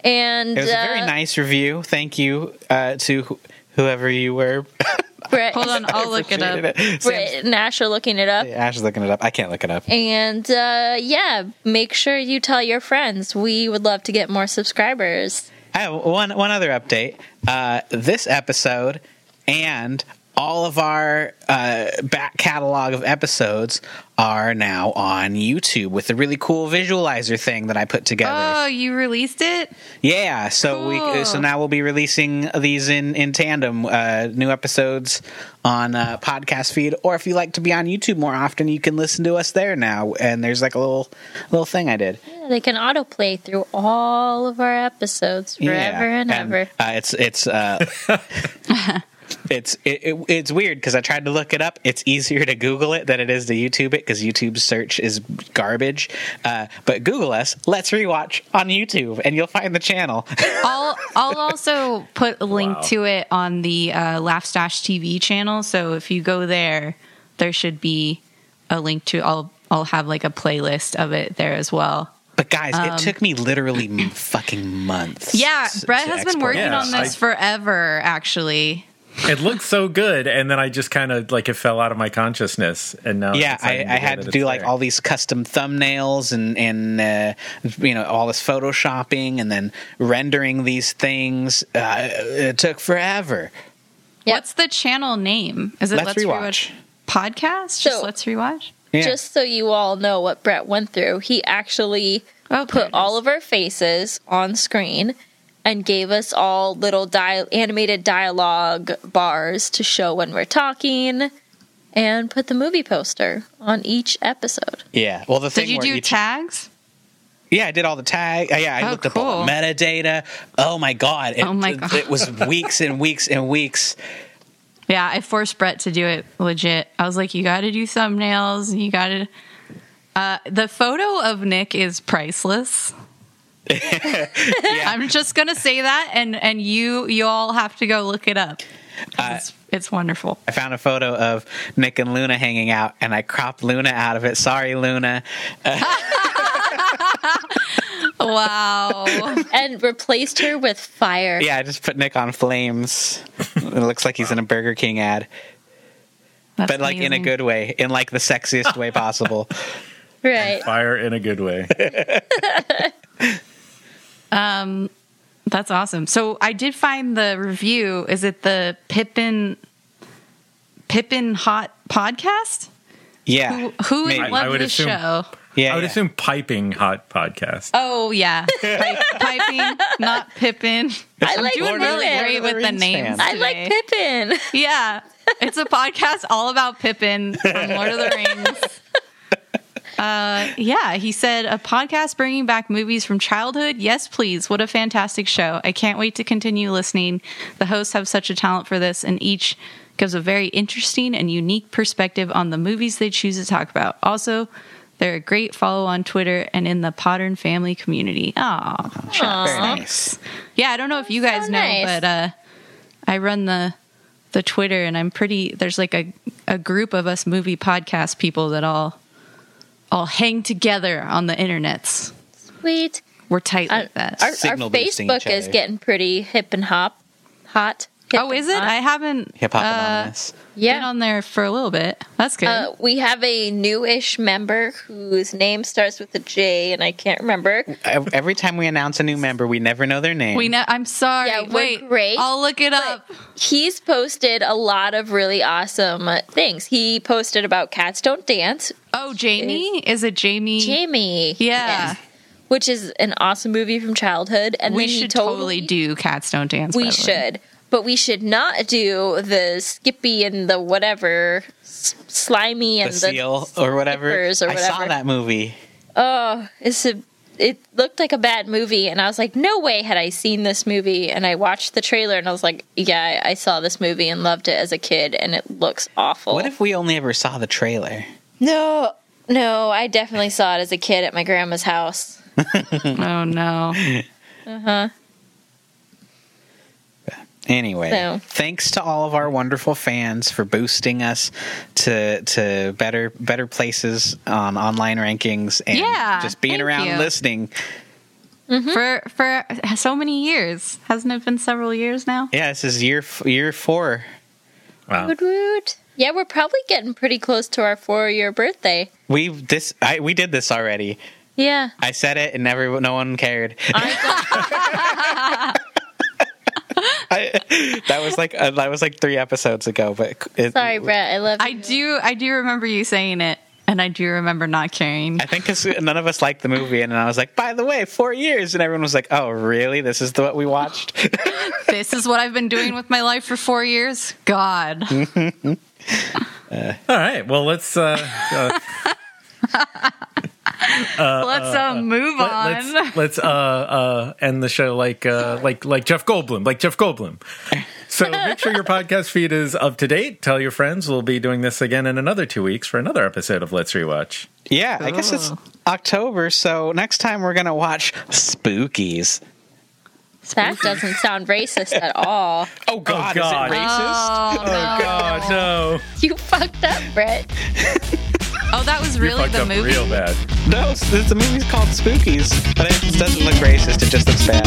And It was a very uh, nice review. Thank you uh, to wh- whoever you were. Brett, Hold on, I'll look it up. Sam's- Brett and Ash are looking it up. Yeah, Ash is looking it up. I can't look it up. And uh, yeah, make sure you tell your friends. We would love to get more subscribers. I have one one other update. Uh, this episode and all of our uh, back catalog of episodes are now on YouTube with a really cool visualizer thing that I put together. Oh, you released it? yeah, so we so now we'll be releasing these in in tandem, uh, new episodes on uh, podcast feed, or if you like to be on YouTube more often, you can listen to us there now. And there's like a little little thing I did. Yeah, they can autoplay through all of our episodes forever and, ever. Uh, it's it's uh, it's it, it, it's weird because I tried to look it up. It's easier to Google it than it is to YouTube it because YouTube's search is garbage. Uh, but Google us. Let's rewatch on YouTube, and you'll find the channel. I'll I'll also put a link Wow. to it on the uh, Laughstash TV channel. So if you go there, there should be a link to. I'll I'll have like a playlist of it there as well. But guys, it took me literally fucking months. Um, Yeah, Brett to has been working. Yeah, on this I- forever. Actually, It looked so good, and then I just kind of like it fell out of my consciousness, and now Yeah, I, I had to it's do like there. all these custom thumbnails and and uh, you know all this photoshopping and then rendering these things. Uh, it took forever. Yep. what's the channel name? Is it Let's Let's, Rewatch. Rewatch Podcast? Just So- Let's Rewatch. Yeah. Just so you all know what Brett went through, he actually Oh, put all of our faces on screen and gave us all little dia- animated dialogue bars to show when we're talking and put the movie poster on each episode. yeah. Well, the thing Did you do each- tags? Yeah, I did all the tag. uh, Yeah, I Oh, looked up all the metadata. Oh my god! It, Oh my God. It was weeks and weeks and weeks. Yeah, I forced Brett to do it legit. I was like, you got to do thumbnails. You got to. Uh, the photo of Nick is priceless. Yeah. I'm just gonna say that, and and you you all have to go look it up. Uh, It's, it's wonderful. I found a photo of Nick and Luna hanging out, and I cropped Luna out of it. Sorry, Luna. Wow. And replaced her with fire. Yeah, I just put Nick on flames. it looks like he's in a Burger King ad, That's but like in a good way, in like the sexiest way possible. Right. fire in a good way. Um, that's awesome. So I did find the review. Is it the Pippin Pippin Hot podcast? Yeah, Who, who would love this assume- show? yeah, I would yeah. assume piping hot podcast. Oh yeah, Pipe, piping, not Pippin. I I'm like doing Lord really great with the names. fans. I like. Pippin. Yeah, it's a podcast all about Pippin from Lord of the Rings. Uh, yeah, he said a podcast bringing back movies from childhood. Yes, please. What a fantastic show! I can't wait to continue listening. The hosts have such a talent for this, and each gives a very interesting and unique perspective on the movies they choose to talk about. Also, they're a great follow on Twitter and in the Podern family community. Aw, Very nice. yeah, I don't know if you guys so know, nice. but uh, I run the the Twitter, and I'm pretty. There's like a a group of us movie podcast people that all all hang together on the internets. Sweet. We're tight Our, like that. our, our Facebook is getting pretty hip and hop, hot. Hip oh, is it? I haven't Hip Hop uh, Anonymous. been yeah. on there for a little bit. That's good. Uh, we have a newish member whose name starts with a J, and I can't remember. Every time we announce a new member, we never know their name. we know. I'm sorry. Yeah, we're Wait, great, I'll look it up. He's posted a lot of really awesome uh, things. He posted about Cats Don't Dance. Oh, Jamie? Is it Jamie? Jamie. Yeah. Yes. Which is an awesome movie from childhood. And we then should totally do Cats Don't Dance. We the way. should. But we should not do the Skippy and the whatever, s- Slimy and the, seal or whatever. Skippers or I saw that movie. Oh, it's a. It looked like a bad movie, and I was like, "No way had I seen this movie." And I watched the trailer, and I was like, "Yeah, I I saw this movie and loved it as a kid, and it looks awful." What if we only ever saw the trailer? No, no, I definitely saw it as a kid at my grandma's house. Oh no. Uh-huh. Anyway, So- thanks to all of our wonderful fans for boosting us to to better better places on online rankings and Yeah, just being around you. listening. Mm-hmm. For for so many years. Hasn't it been several years now? Yeah, this is year year four. Wow. Woot woot. Yeah, we're probably getting pretty close to our four-year birthday. We this I we did this already. Yeah, I said it and never no one cared. I that was like uh, that was like three episodes ago. But it, sorry, Brett. I love I you. do I do remember you saying it and I do remember not caring. I think 'cause none of us liked the movie, and I was like, "By the way, four years," and everyone was like, "Oh, really? This is the, what we watched." this is what I've been doing with my life for 4 years. God. All right. Well, let's uh, uh, Let's uh, move let, on. let's let's uh, uh, end the show like uh, like like Jeff Goldblum, like Jeff Goldblum. So make sure your podcast feed is up to date. Tell your friends. We'll be doing this again in another two weeks for another episode of Let's Rewatch. yeah, I guess it's Oh. October, so next time we're gonna watch Spookies. That doesn't sound racist at all. Oh God, God. is it racist? Oh, no. God, no! You fucked up, Brett. Oh, that was really the movie. Real bad. No, the movie the movie's called Spookies, but it doesn't look racist. It just looks bad.